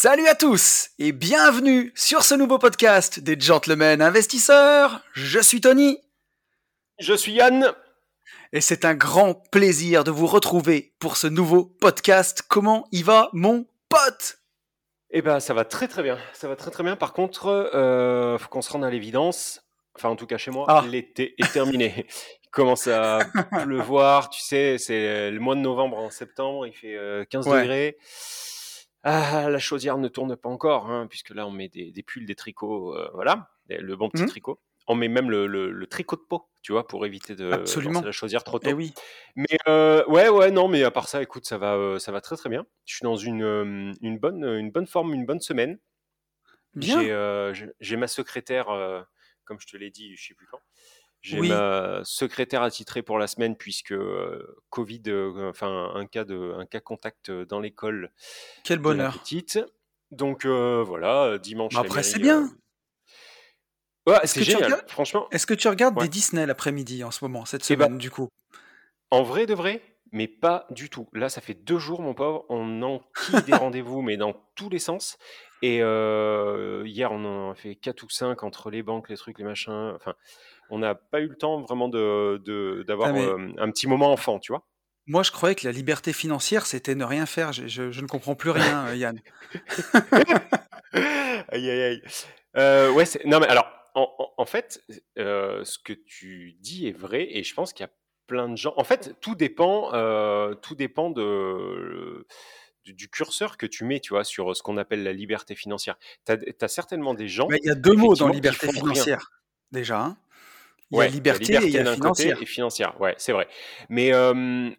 Salut à tous et bienvenue sur ce nouveau podcast des Gentlemen Investisseurs. Je suis Tony. Je suis Yann. Et c'est un grand plaisir de vous retrouver pour ce nouveau podcast. Comment il va, mon pote? Eh ben, ça va très très bien. Ça va très très bien. Par contre, euh, faut qu'on se rende à l'évidence. Enfin, en tout cas chez moi, Ah. l'été est terminé. Il commence à pleuvoir. Tu sais, c'est le mois de novembre en septembre. Il fait euh, 15 Ouais. degrés. Ah, la chaudière ne tourne pas encore, hein, puisque là on met des, des pulls, des tricots, euh, voilà, le bon petit Mhm. tricot. On met même le, le- le tricot de peau, tu vois, pour éviter de Absolument. la chaudière trop tôt. Eh oui. Mais euh, ouais, ouais, non, mais à part ça, écoute, ça va, euh, ça va très très bien. Je suis dans une, une, bonne, une bonne forme, une bonne semaine. Bien. J'ai ma secrétaire, comme je te l'ai dit, je sais plus quand. J'ai Oui. ma secrétaire attitrée pour la semaine puisque euh, Covid, euh, enfin un cas de, un cas contact euh, dans l'école Quel la bonheur. petite. Donc euh, voilà, dimanche. Bah après, c'est bien. Ouais, c'est que tu génial. regardes- Franchement, Est-ce que tu regardes Ouais. des Disney l'après-midi en ce moment, cette Eh ben, semaine, du coup? En vrai de vrai, mais pas du tout. Là, ça fait deux jours, mon pauvre, on enquille des rendez-vous, mais dans tous les sens. Et hier, on en a fait quatre ou cinq entre les banques, les trucs, les machins. Enfin, on n'a pas eu le temps vraiment de de- d'avoir Ah, euh, un petit moment enfant, tu vois. Moi, je croyais que la liberté financière, c'était ne rien faire. Je, je- je ne comprends plus rien, Yann. aïe, aïe, aïe. Euh, ouais, non, mais alors, en, en- en fait, euh, ce que tu dis est vrai, et je pense qu'il y a plein de gens. En fait, tout dépend, euh, tout dépend de, du, du curseur que tu mets, tu vois, sur ce qu'on appelle la liberté financière. Tu as, certainement des gens. Mais il y a deux mots dans liberté rien. financière, déjà. hein. Il y Ouais, liberté, et il y a d'un financière. côté et financière. Ouais, c'est vrai. Mais euh,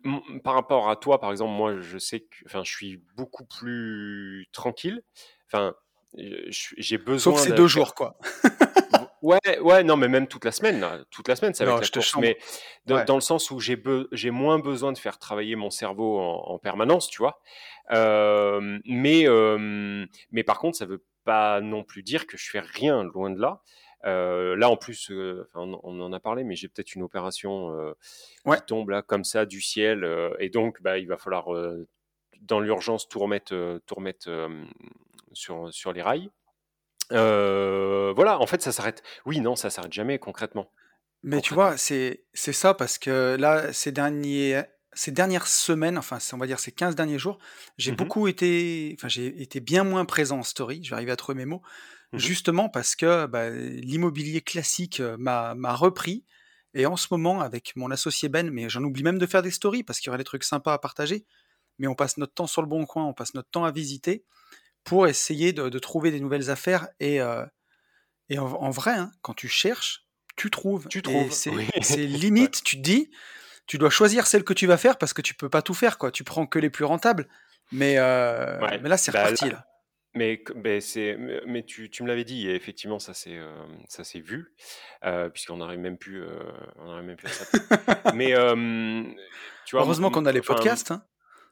par rapport à toi, par exemple, moi, je sais que, enfin, je suis beaucoup plus tranquille. Enfin, j'ai besoin. Sauf ces de deux jours, quoi. Ouais, ouais, non, mais même toute la semaine, là. toute la semaine, c'est avec Non, la je te course. Mais dans, Ouais. dans le sens où j'ai be- j'ai moins besoin de faire travailler mon cerveau en, en permanence, tu vois. Euh, mais, euh, mais par contre, ça veut pas non plus dire que je fais rien, loin de là. Euh, là, en plus, euh, on, on en a parlé, mais j'ai peut-être une opération euh, Ouais. qui tombe là comme ça du ciel, et donc, bah, il va falloir dans l'urgence tout remettre, tout remettre sur, sur les rails. Voilà, en fait, ça s'arrête. Oui, non, ça s'arrête jamais concrètement. Mais tu vois, c'est c'est ça parce que là, ces derniers, ces dernières semaines, enfin, on va dire ces 15 derniers jours, j'ai Mhm, beaucoup été, enfin, j'ai été bien moins présent en story. Je vais arriver à trouver mes mots, mhm. justement parce que bah, l'immobilier classique m'a repris. Et en ce moment, avec mon associé Ben, mais j'en oublie même de faire des stories parce qu'il y aurait des trucs sympas à partager. Mais on passe notre temps sur le bon coin, on passe notre temps à visiter pour essayer de, de trouver des nouvelles affaires. Et, euh, et en, en vrai, hein, quand tu cherches, tu trouves. Tu trouves, c'est oui. c'est Ouais. limite, tu te dis, tu dois choisir celle que tu vas faire parce que tu peux pas tout faire, quoi. Tu prends que les plus rentables. Mais, euh, Ouais. mais là, c'est Bah, reparti. là- Là. Mais, que- c'est, mais tu, tu me l'avais dit, et effectivement, ça s'est, euh, ça s'est vu, euh, puisqu'on n'arrive même plus, euh, on même s'appeler. Mais euh, tu vois, Heureusement m- qu'on a les enfin, podcasts. hein.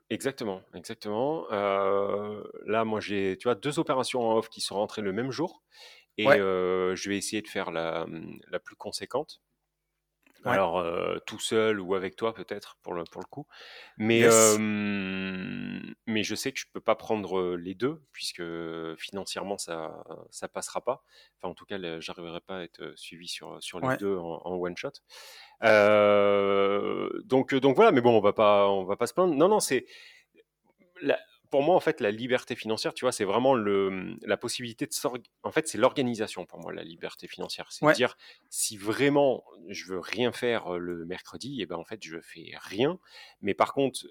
Exactement, exactement. Euh, là, moi, j'ai, tu vois, deux opérations en off qui sont rentrées le même jour, et Ouais. euh, je vais essayer de faire la, la plus conséquente. Ouais. Alors, euh, tout seul ou avec toi, peut-être, pour le, pour le coup. Mais, Yes. Mais je sais que je peux pas prendre les deux, puisque financièrement, ça ça passera pas. Enfin, en tout cas, j'arriverai pas à être suivi sur, sur les Ouais. deux en, en one shot. Euh, donc, donc voilà, mais bon, on va pas, on va pas se plaindre. Non, non, c'est pour moi, en fait, la liberté financière, tu vois, c'est vraiment le, la possibilité de En fait, c'est l'organisation pour moi, la liberté financière. C'est Ouais. dire, si vraiment je veux rien faire le mercredi, et ben en fait, je fais rien. Mais par contre,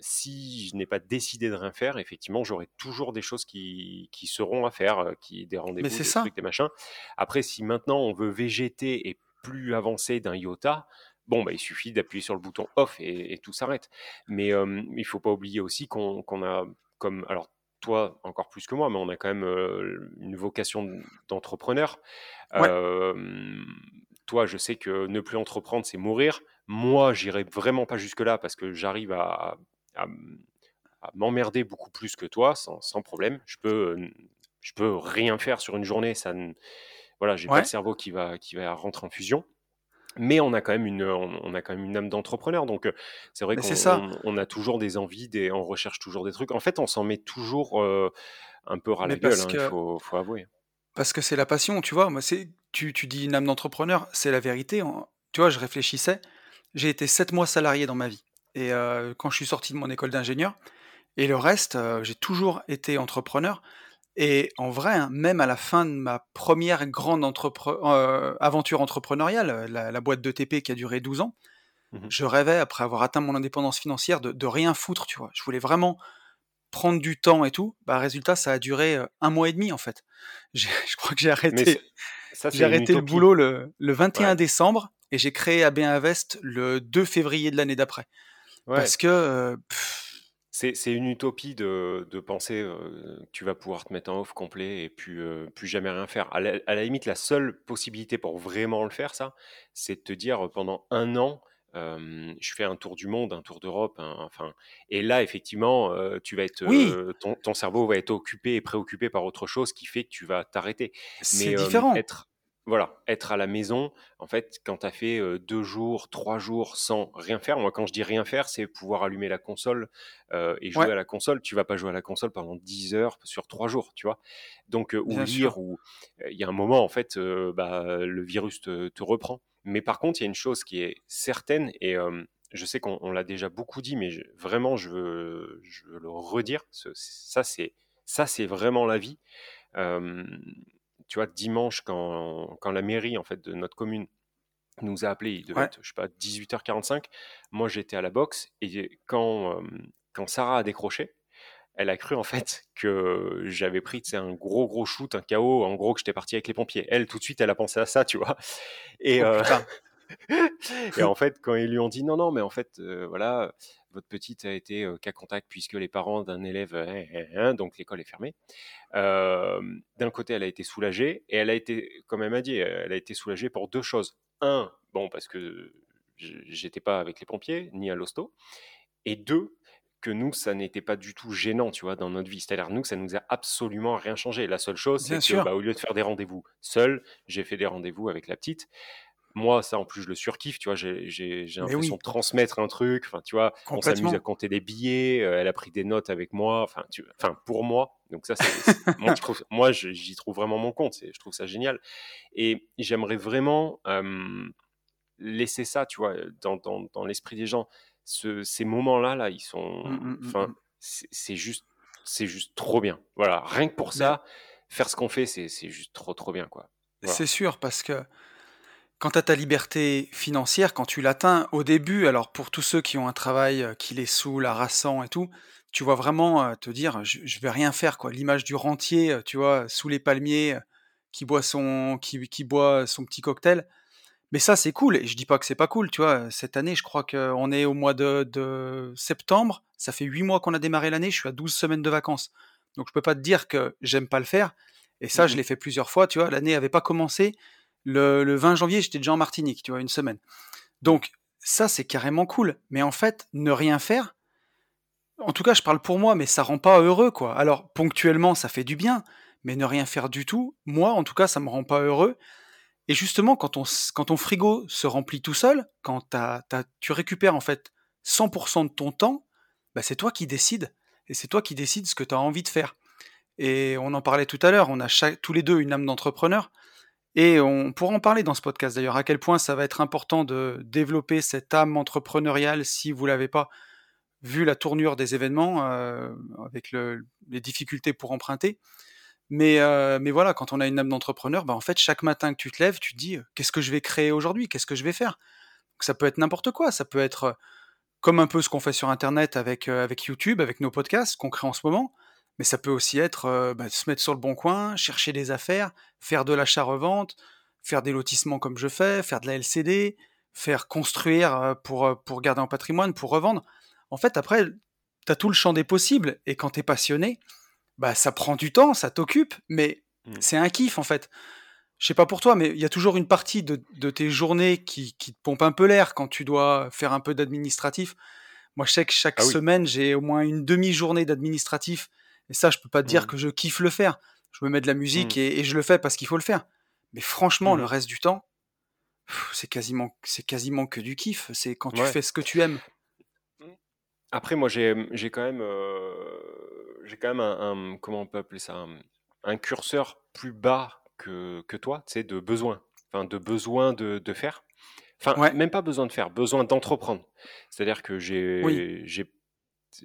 si je n'ai pas décidé de rien faire, effectivement, j'aurai toujours des choses qui, qui seront à faire, euh, qui, des rendez-vous, des ça. trucs, des machins. Après, si maintenant on veut végéter et plus avancer d'un iota, bon, bah, il suffit d'appuyer sur le bouton off et, tout s'arrête. Mais il il faut pas oublier aussi qu'on a comme alors toi encore plus que moi, mais on a quand même une vocation d'entrepreneur. toi, je sais que ne plus entreprendre, c'est mourir. Moi, j'irai vraiment pas jusque-là parce que j'arrive à, m'emmerder beaucoup plus que toi, sans, problème. Je peux, je peux rien faire sur une journée. Ça, voilà, j'ai pas le cerveau qui va, qui va rentrer en fusion mais on a quand même une, on a quand même une âme d'entrepreneur. Donc, c'est vrai qu'on on, a toujours des envies, des, on recherche toujours des trucs. En fait, on s'en met toujours un peu ras la gueule, hein, il faut, faut, avouer. Parce que c'est la passion, tu vois. Moi, c'est, tu, tu dis une âme d'entrepreneur, c'est la vérité. Tu vois, je réfléchissais. J'ai été sept mois salarié dans ma vie. Et quand je suis sorti de mon école d'ingénieur, et le reste, j'ai toujours été entrepreneur. Et en vrai, hein, même à la fin de ma première grande euh, aventure entrepreneuriale, euh, la, boîte de TP qui a duré 12 ans, mmh je rêvais, après avoir atteint mon indépendance financière, de, rien foutre, tu vois. Je voulais vraiment prendre du temps et tout. Bah, résultat, ça a duré euh, un mois et demi, en fait. Je crois que j'ai arrêté, j'ai arrêté le boulot le, 21 décembre et j'ai créé AB Invest le 2 février de l'année d'après. Parce que... C'est une utopie de, penser que tu vas pouvoir te mettre en off complet et puis plus jamais rien faire. À la, limite, la seule possibilité pour vraiment le faire, ça, c'est de te dire pendant un an, je fais un tour du monde, un tour d'Europe, enfin, et là, effectivement, tu vas être, ton, cerveau va être occupé et préoccupé par autre chose qui fait que tu vas t'arrêter. C'est différent. Être, voilà, être à la maison, en fait, quand tu as fait deux jours, trois jours sans rien faire, moi quand je dis rien faire, c'est pouvoir allumer la console et jouer à la console. Tu vas pas jouer à la console pendant 10 heures sur trois jours, tu vois? Donc, ou lire, ou il y a un moment, en fait, bah, le virus te, reprend. Mais par contre, il y a une chose qui est certaine, et je sais qu'on l'a déjà beaucoup dit, mais vraiment, je veux, je veux le redire. Ça, c'est ça, c'est vraiment la vie tu vois, dimanche, quand, quand la mairie en fait, de notre commune nous a appelé, il devait être, je sais pas, 18h45, moi j'étais à la boxe, et quand, quand Sarah a décroché, elle a cru en fait que j'avais pris un gros gros shoot, un KO, en gros que j'étais parti avec les pompiers. Elle tout de suite elle a pensé à ça, tu vois. Et, oh, et en fait quand ils lui ont dit non non mais en fait voilà votre petite a été cas contact puisque les parents d'un élève, hein, hein, hein, donc l'école est fermée. D'un côté, elle a été soulagée et elle a été, comme elle m'a dit, elle a été soulagée pour deux choses. Un, bon, parce que j'étais pas avec les pompiers ni à l'hosto. Et deux, que nous, ça n'était pas du tout gênant, tu vois, dans notre vie. C'est-à-dire, nous, ça nous a absolument rien changé. La seule chose, c'est que, bah, au lieu de faire des rendez-vous seul, j'ai fait des rendez-vous avec la petite moi, ça, en plus, je le surkiffe, tu vois, j'ai l'impression de transmettre un truc, enfin, tu vois, on s'amuse à compter des billets, euh, elle a pris des notes avec moi, enfin, enfin pour moi, donc ça, c'est, moi, j'y trouve vraiment mon compte, je trouve ça génial, et j'aimerais vraiment laisser ça, tu vois, dans, dans, dans l'esprit des gens, Ce, ces moments-là, là, ils sont, mmh, mmh, mmh, enfin, c'est juste, c'est juste trop bien, voilà, rien que pour ça, faire ce qu'on fait, c'est juste trop, trop bien, quoi. C'est sûr, parce que quand tu as ta liberté financière, quand tu l'atteins au début, alors pour tous ceux qui ont un travail euh, qui les saoule, harassant et tout, tu vois vraiment euh, te dire je, je vais rien faire quoi. L'image du rentier, euh, tu vois, sous les palmiers, qui boit son qui, qui boit son petit cocktail. Mais ça c'est cool et je dis pas que c'est pas cool, tu vois. Cette année, je crois qu'on est au mois de, de septembre. Ça fait huit mois qu'on a démarré l'année. Je suis à 12 semaines de vacances, donc je peux pas te dire que j'aime pas le faire. Et ça, je mmh l'ai fait plusieurs fois, tu vois. L'année avait pas commencé. Le, 20 janvier, j'étais déjà en Martinique, tu vois, une semaine. Donc, ça, c'est carrément cool. Mais en fait, ne rien faire, en tout cas, je parle pour moi, mais ça rend pas heureux, quoi. Alors, ponctuellement, ça fait du bien, mais ne rien faire du tout, moi, en tout cas, ça me rend pas heureux. Et justement, quand, on, quand ton frigo se remplit tout seul, quand tu récupères en fait 100% de ton temps, bah, c'est toi qui décides. Et c'est toi qui décides ce que tu as envie de faire. Et on en parlait tout à l'heure, on a tous les deux une âme d'entrepreneur. Et on pourra en parler dans ce podcast d'ailleurs, à quel point ça va être important de développer cette âme entrepreneuriale si vous l'avez pas, vu la tournure des événements, euh, avec les difficultés pour emprunter. Mais, euh, mais voilà, quand on a une âme d'entrepreneur, bah en fait, chaque matin que tu te lèves, tu te dis euh, qu'est-ce que je vais créer aujourd'hui, qu'est-ce que je vais faire? ça peut être n'importe quoi, ça peut être comme un peu ce qu'on fait sur Internet avec YouTube, avec nos podcasts qu'on crée en ce moment. Mais ça peut aussi être bah, se mettre sur le bon coin, chercher des affaires, faire de l'achat-revente, faire des lotissements comme je fais, faire de la LCD, faire construire pour, pour garder en patrimoine, pour revendre. En fait, après, tu as tout le champ des possibles. Et quand tu es passionné, bah, ça prend du temps, ça t'occupe, mais Mm. c'est un kiff en fait. Je sais pas pour toi, mais il y a toujours une partie de, de tes journées qui, qui te pompe un peu l'air quand tu dois faire un peu d'administratif. Moi, je sais que chaque Ah oui. semaine, j'ai au moins une demi-journée d'administratif. Et ça, je peux pas te dire Mm. que je kiffe le faire. Je me mets de la musique Mm. et, et je le fais parce qu'il faut le faire. Mais franchement, le Mhm. reste du temps, c'est quasiment, c'est quasiment que du kiff. C'est quand tu Ouais. fais ce que tu aimes. Après, moi, j'ai, j'ai quand même, euh, j'ai quand même un, un- comment on peut appeler ça, un, un curseur plus bas que, que toi, sais, de besoin, enfin, de besoin de, de faire. Enfin, Ouais. même pas besoin de faire, besoin d'entreprendre. C'est-à-dire que Oui. j'ai,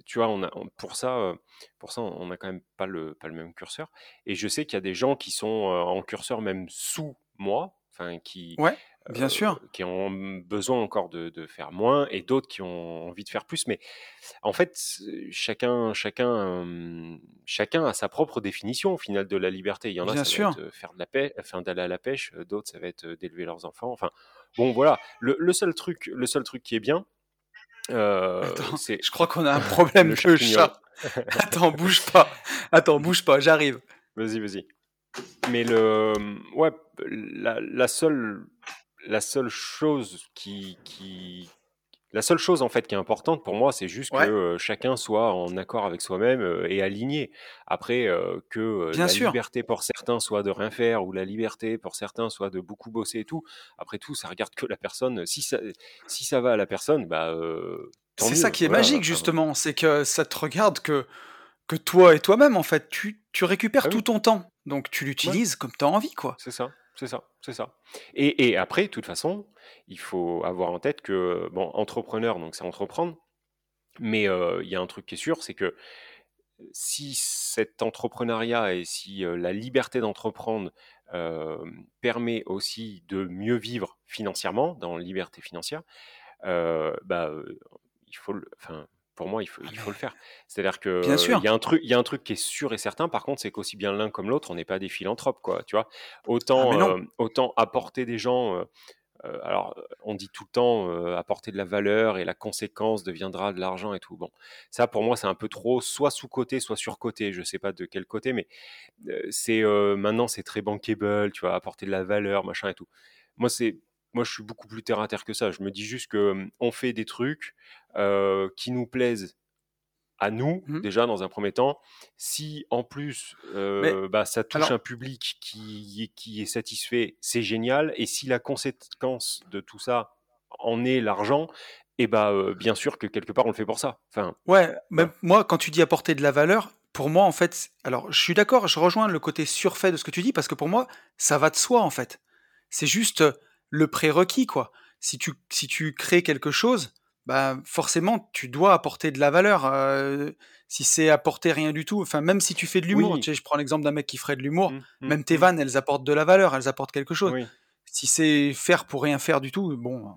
tu vois, on a, on- pour ça, euh, pour ça, on n'a quand même pas le, pas le même curseur. Et je sais qu'il y a des gens qui sont euh, en curseur même sous moi, enfin, qui, Ouais, bien euh, sûr. qui ont besoin encore de, de faire moins, et d'autres qui ont envie de faire plus. Mais en fait, chacun, chacun, chacun a sa propre définition au final de la liberté. Il y en a, Bien ça sûr. va être faire de la pêche, enfin d'aller à la pêche. D'autres, ça va être d'élever leurs enfants. Enfin, bon, voilà. Le, le seul truc, le seul truc qui est bien, euh, Attends, je crois qu'on a un problème le de chat. Attends, bouge pas. Attends, bouge pas, j'arrive. Vas-y, vas-y. Mais le, ouais, la, la seule, la seule chose qui, qui, la seule chose en fait qui est importante pour moi, c'est juste que euh, chacun soit en accord avec soi-même euh, et aligné. Après, euh, que la sûr. liberté pour certains soit de rien faire ou la liberté pour certains soit de beaucoup bosser et tout. Après tout, ça regarde que la personne. Si ça, si ça va à la personne, bah C'est ça qui est Voilà. magique, Enfin, justement. C'est que ça te regarde que, que toi et toi-même, en fait. Tu, tu récupères ah tout ton temps. Donc tu ouais. l'utilises comme tu as envie, quoi. C'est ça, c'est ça, c'est ça. Et, après, de toute façon, il faut avoir en tête que, bon, entrepreneur, donc c'est entreprendre, mais euh, il y a un truc qui est sûr, c'est que si cet entrepreneuriat et si euh, la liberté d'entreprendre euh, permet aussi de mieux vivre financièrement, dans liberté financière, bah, il faut le, pour moi, il faut, Ah, il faut le faire. C'est-à-dire bien que il sûr. y a un truc, il y a un truc qui est sûr et certain. Par contre, c'est qu'aussi bien l'un comme l'autre, on n'est pas des philanthropes, quoi. Tu vois, Ah, autant, euh, autant apporter des gens. euh, euh, alors, on dit tout le temps apporter de la valeur et la conséquence deviendra de l'argent et tout. Bon, ça pour moi c'est un peu trop, soit sous côté, soit sur côté. Je sais pas de quel côté, mais c'est maintenant c'est très bankable. Tu vois, apporter de la valeur, machin et tout. Moi c'est moi, je suis beaucoup plus terre à terre que ça. Je me dis juste que on fait des trucs euh, qui nous plaisent à nous, Mhm. déjà, dans un premier temps. Si, en plus, Mais bah, ça touche un public qui, qui est satisfait, c'est génial. Et si la conséquence de tout ça en est l'argent, et bah, euh, bien sûr que quelque part, on le fait pour ça. Enfin, ouais, même moi, quand tu dis apporter de la valeur, pour moi, en fait, alors je suis d'accord, je rejoins le côté surfait de ce que tu dis, parce que pour moi, ça va de soi, en fait. C'est juste le prérequis, quoi. Si tu, si tu crées quelque chose, bah forcément, tu dois apporter de la valeur. euh, si c'est apporter rien du tout, enfin, même si tu fais de l'humour, tu sais, je prends l'exemple d'un mec qui ferait de l'humour, Hum, hum, même tes hum. vannes, elles apportent de la valeur, elles apportent quelque chose. Oui. Si c'est faire pour rien faire du tout, bon,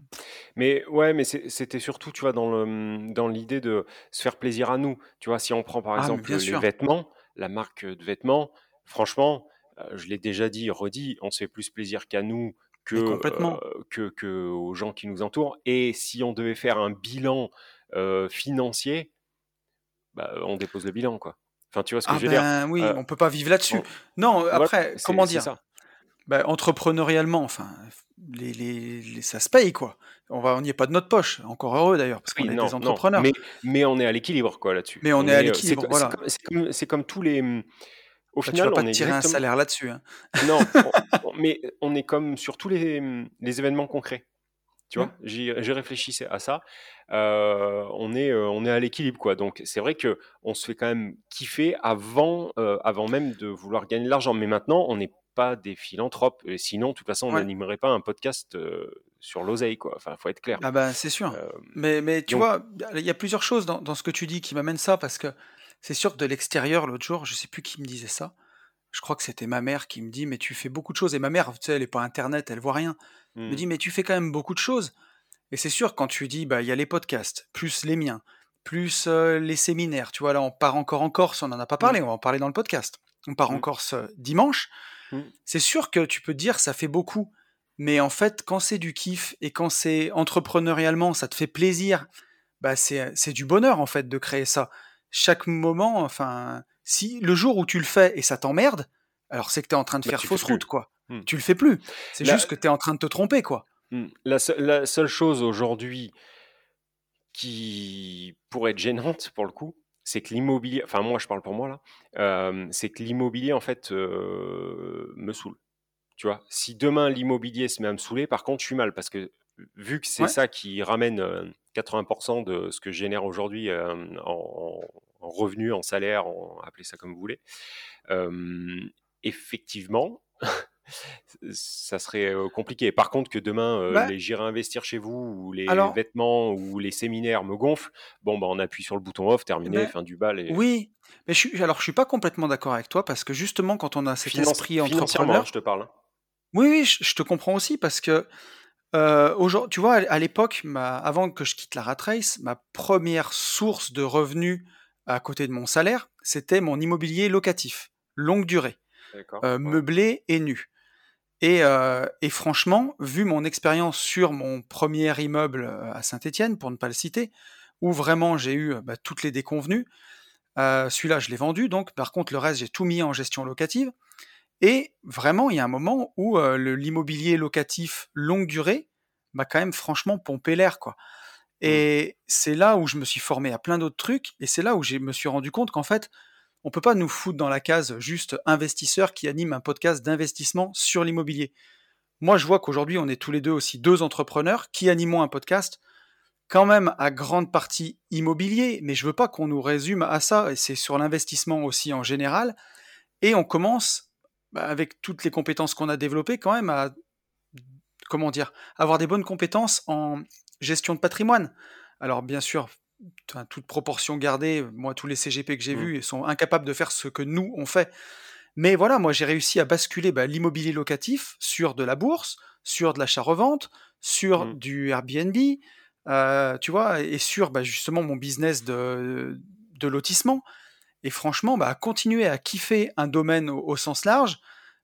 Mais ouais, mais c'était surtout, tu vois, dans le, dans l'idée de se faire plaisir à nous. Tu vois, si on prend par ah, exemple les sûr, vêtements, la marque de vêtements, franchement, euh, je l'ai déjà dit, redit, on se fait plus plaisir qu'à nous que, euh, que, que aux gens qui nous entourent. Et si on devait faire un bilan euh, financier, bah, on dépose le bilan, quoi. Enfin, tu vois ce que Ah je veux dire? ben oui, Euh, on peut pas vivre là-dessus. on- Non, après, comment dire? ça. Ben, entrepreneurialement, enfin, les, les- les- ça se paye, quoi. On va, on n'y est pas de notre poche. Encore heureux, d'ailleurs, parce qu'on Oui, est non, des non, entrepreneurs. mais, mais on est à l'équilibre, quoi, là-dessus. Mais on On est à est, l'équilibre, voilà. c'est comme, c'est comme tous les... Au Bah, tu final, vas pas on te tirer un salaire là-dessus. hein. Non, on- on- mais on est comme sur tous les, les événements concrets. Tu vois, j'ai réfléchi à ça. Euh, on est, euh, on est à l'équilibre, quoi. Donc, c'est vrai que on se fait quand même kiffer avant, euh, avant même de vouloir gagner de l'argent. Mais maintenant, on n'est pas des philanthropes. Et sinon, de toute façon, on Ouais. n'animerait pas un podcast sur l'oseille, quoi. Enfin, faut être clair. Ah ben, c'est sûr. Mais, mais tu donc, vois, il y a plusieurs choses dans, dans ce que tu dis qui m'amènent ça, parce que c'est sûr que de l'extérieur, l'autre jour, je sais plus qui me disait ça. Je crois que c'était ma mère qui me dit, mais tu fais beaucoup de choses. Et ma mère, tu sais, elle est pas internet, elle voit rien. me hmm, dit, mais tu fais quand même beaucoup de choses. Et c'est sûr, quand tu dis, bah, il y a les podcasts, plus les miens, plus euh, les séminaires, tu vois, là, on part encore en Corse, on n'en a pas parlé, on va en parler dans le podcast. On part en hmm, Corse dimanche. C'est sûr que tu peux te dire, ça fait beaucoup. Mais en fait, quand c'est du kiff et quand c'est entrepreneurialement, ça te fait plaisir, bah c'est c'est du bonheur en fait de créer ça. Chaque moment, enfin, si le jour où tu le fais et ça t'emmerde, alors c'est que tu es en train de Bah, faire fausse plus. route, quoi. Hmm. Tu le fais plus. C'est La, juste que tu es en train de te tromper, quoi. hmm, la se- la seule chose aujourd'hui qui pourrait être gênante pour le coup, c'est que l'immobilier, enfin moi je parle pour moi là, euh, c'est que l'immobilier en fait euh, me saoule. Tu vois, si demain l'immobilier se met à me saouler, par contre je suis mal parce que vu que c'est Ouais. ça qui ramène euh, 80% de ce que je génère aujourd'hui euh, en, en revenus, en salaire, en, appelez ça comme vous voulez, euh, effectivement, ça serait euh, compliqué. Par contre, que demain, euh, Bah, les j'irai investir chez vous, ou les alors, vêtements, ou les séminaires me gonflent, bon, bah, on appuie sur le bouton off, terminé, ben, fin du bal. Et... oui. Mais je suis, alors, je suis pas complètement d'accord avec toi parce que justement, quand on a cet Finance- esprit entrepreneur, je te parle. oui, oui, je, je te comprends aussi parce que euh, aujourd'hui, tu vois, à l'époque, avant que je quitte la rat race, ma première source de revenus à côté de mon salaire, c'était mon immobilier locatif, longue durée, euh, meublé et nu. Et, euh, et franchement, vu mon expérience sur mon premier immeuble euh, à Saint-Étienne, pour ne pas le citer, où vraiment j'ai eu bah, toutes les déconvenues, celui-là je l'ai vendu, donc par contre le reste j'ai tout mis en gestion locative. Et vraiment, il y a un moment où euh, l'immobilier locatif longue durée m'a quand même franchement pompé l'air, quoi. Mm. Et c'est là où je me suis formé à plein d'autres trucs, et c'est là où je me suis rendu compte qu'en fait, on peut pas nous foutre dans la case juste investisseur qui anime un podcast d'investissement sur l'immobilier. Moi, je vois qu'aujourd'hui, on est tous les deux aussi deux entrepreneurs qui animons un podcast quand même à grande partie immobilier, mais je veux pas qu'on nous résume à ça, et c'est sur l'investissement aussi en général. Et on commence, avec toutes les compétences qu'on a développées, quand même à, comment dire, avoir des bonnes compétences en gestion de patrimoine. Alors, bien sûr, toute proportion gardée, moi, tous les CGP que j'ai Mm. vus sont incapables de faire ce que nous, on fait. Mais voilà, moi, j'ai réussi à basculer bah, l'immobilier locatif sur de la bourse, sur de l'achat-revente, sur Mm. du Airbnb, euh, tu vois, et sur bah, justement mon business de, de lotissement. Et franchement, bah, continuer à kiffer un domaine au, au sens large,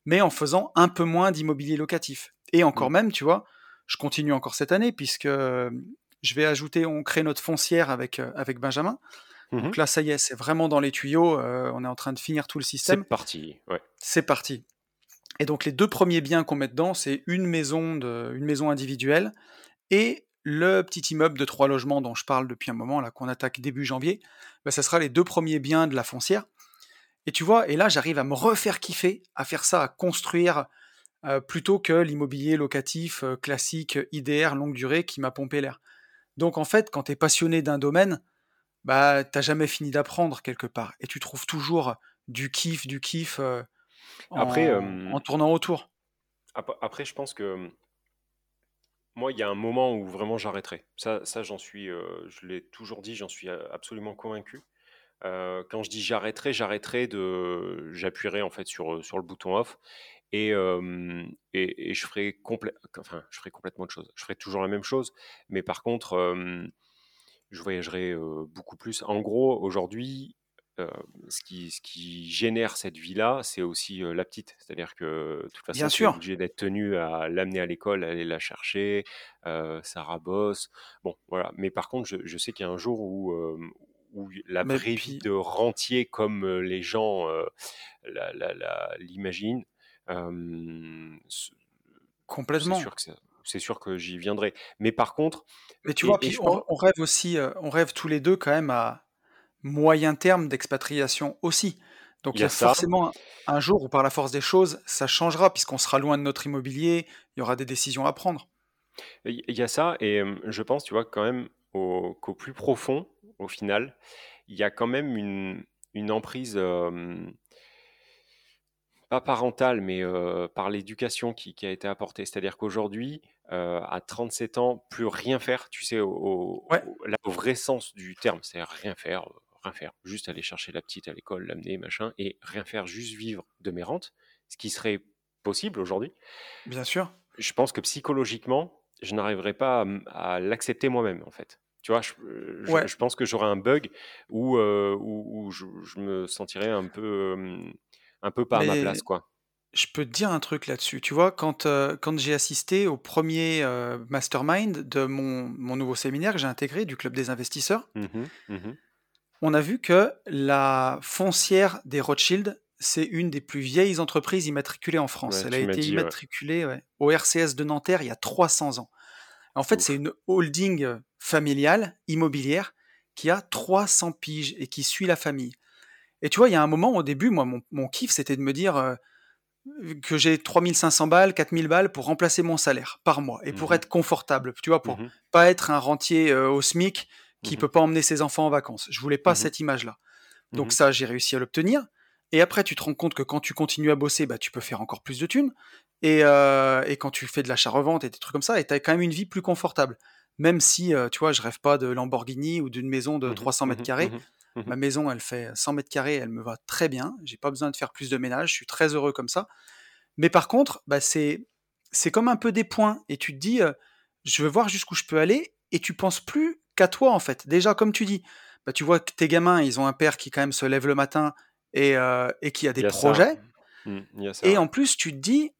mais en faisant un peu moins d'immobilier locatif. Et encore Mm. même, tu vois, je continue encore cette année, puisque euh, je vais ajouter, on crée notre foncière avec, euh, avec Benjamin. Mhm. Donc là, ça y est, c'est vraiment dans les tuyaux, euh, on est en train de finir tout le C'est système. parti. Ouais. C'est parti. Et donc les deux premiers biens qu'on met dedans, c'est une maison, de, une maison individuelle et le petit immeuble de trois logements dont je parle depuis un moment, là qu'on attaque début janvier. Ben, ça sera les deux premiers biens de la foncière. Et tu vois, et là j'arrive à me refaire kiffer, à faire ça, à construire euh, plutôt que l'immobilier locatif euh, classique, IDR, longue durée qui m'a pompé l'air. Donc en fait, quand tu es passionné d'un domaine, bah t'as jamais fini d'apprendre quelque part. Et tu trouves toujours du kiff, du kiff euh, Après, en, euh, en tournant autour. ap- après, je pense que moi, il y a un moment où vraiment j'arrêterai. Ça, ça j'en suis, euh, je l'ai toujours dit, j'en suis euh, absolument convaincu. Euh, quand je dis j'arrêterai, j'arrêterai de, j'appuierai en fait sur, sur le bouton off et, et, et je ferai complè- enfin, je ferai complètement autre chose. Je ferai toujours la même chose, mais par contre, je voyagerai beaucoup plus. En gros, aujourd'hui, euh, ce qui, ce qui génère cette vie-là, c'est aussi euh, la petite. C'est-à-dire que de toute Bien façon, tu es sûr. obligé d'être tenu à l'amener à l'école, aller la chercher, euh, ça rabosse. Bon, voilà. Mais par contre, je, je sais qu'il y a un jour où, où la Mais vraie vie de rentier, comme les gens l'imaginent, euh, c'est complètement. sûr que ça- c'est sûr que j'y viendrai. Mais par contre, Mais tu vois, et on, rêve aussi, on rêve tous les deux quand même à moyen terme d'expatriation aussi. Donc il y a ça. forcément un jour où par la force des choses, ça changera puisqu'on sera loin de notre immobilier, il y aura des décisions à prendre. Il y a ça, et je pense, tu vois, quand même, au- qu'au plus profond, au final, il y a quand même une, une emprise, euh, pas parentale, mais euh, par l'éducation qui, qui a été apportée. C'est-à-dire qu'aujourd'hui, euh, à 37 ans, plus rien faire, tu sais, au, au- Ouais, au- là, au vrai sens du terme, c'est rien faire, rien faire, juste aller chercher la petite à l'école, l'amener, machin, et rien faire, juste vivre de mes rentes, ce qui serait possible aujourd'hui bien sûr. je pense que psychologiquement, je n'arriverai pas à, l'accepter moi-même, en fait. Tu vois, je, je- Ouais, je pense que j'aurai un bug où, euh, où, où je, je me sentirais un peu, euh, un peu pas à ma place, quoi. je peux te dire un truc là-dessus. Tu vois, quand, euh, quand j'ai assisté au premier euh, mastermind de mon, mon nouveau séminaire que j'ai intégré du Club des investisseurs, Mmh mh. Mmh on a vu que la foncière des Rothschild, c'est une des plus vieilles entreprises immatriculées en France. Ouais, Elle a été dit, immatriculée ouais, au RCS de Nanterre il y a 300 ans. En fait, c'est une holding familiale, immobilière, qui a 300 piges et qui suit la famille. Et tu vois, il y a un moment, au début, moi, mon, mon kiff, c'était de me dire euh, que j'ai 3500 balles, 4000 balles pour remplacer mon salaire par mois et pour Mmh mh. être confortable, tu vois, pour Mmh mh. pas être un rentier euh, au SMIC qui Mmh peut mh. pas emmener ses enfants en vacances. Je voulais pas Mmh mh. cette image-là. Donc mh. ça, j'ai réussi à l'obtenir. Et après, tu te rends compte que quand tu continues à bosser, bah, tu peux faire encore plus de thunes. Et, euh, et quand tu fais de l'achat-revente et des trucs comme ça, et tu as quand même une vie plus confortable. Même si, euh, tu vois, je rêve pas de Lamborghini ou d'une maison de Mmh mh. 300 Mmh mètres carrés. Ma maison, elle fait 100 mètres carrés, elle me va très bien. J'ai pas besoin de faire plus de ménage. Je suis très heureux comme ça. Mais par contre, bah, c'est c'est comme un peu des points. Et tu te dis, euh, je veux voir jusqu'où je peux aller. Et tu penses plus qu'à toi, en fait. Déjà, comme tu dis, bah, tu vois que tes gamins, ils ont un père qui quand même se lève le matin et, euh, et qui a des a projets. Mmh. A Et en plus, tu te dis,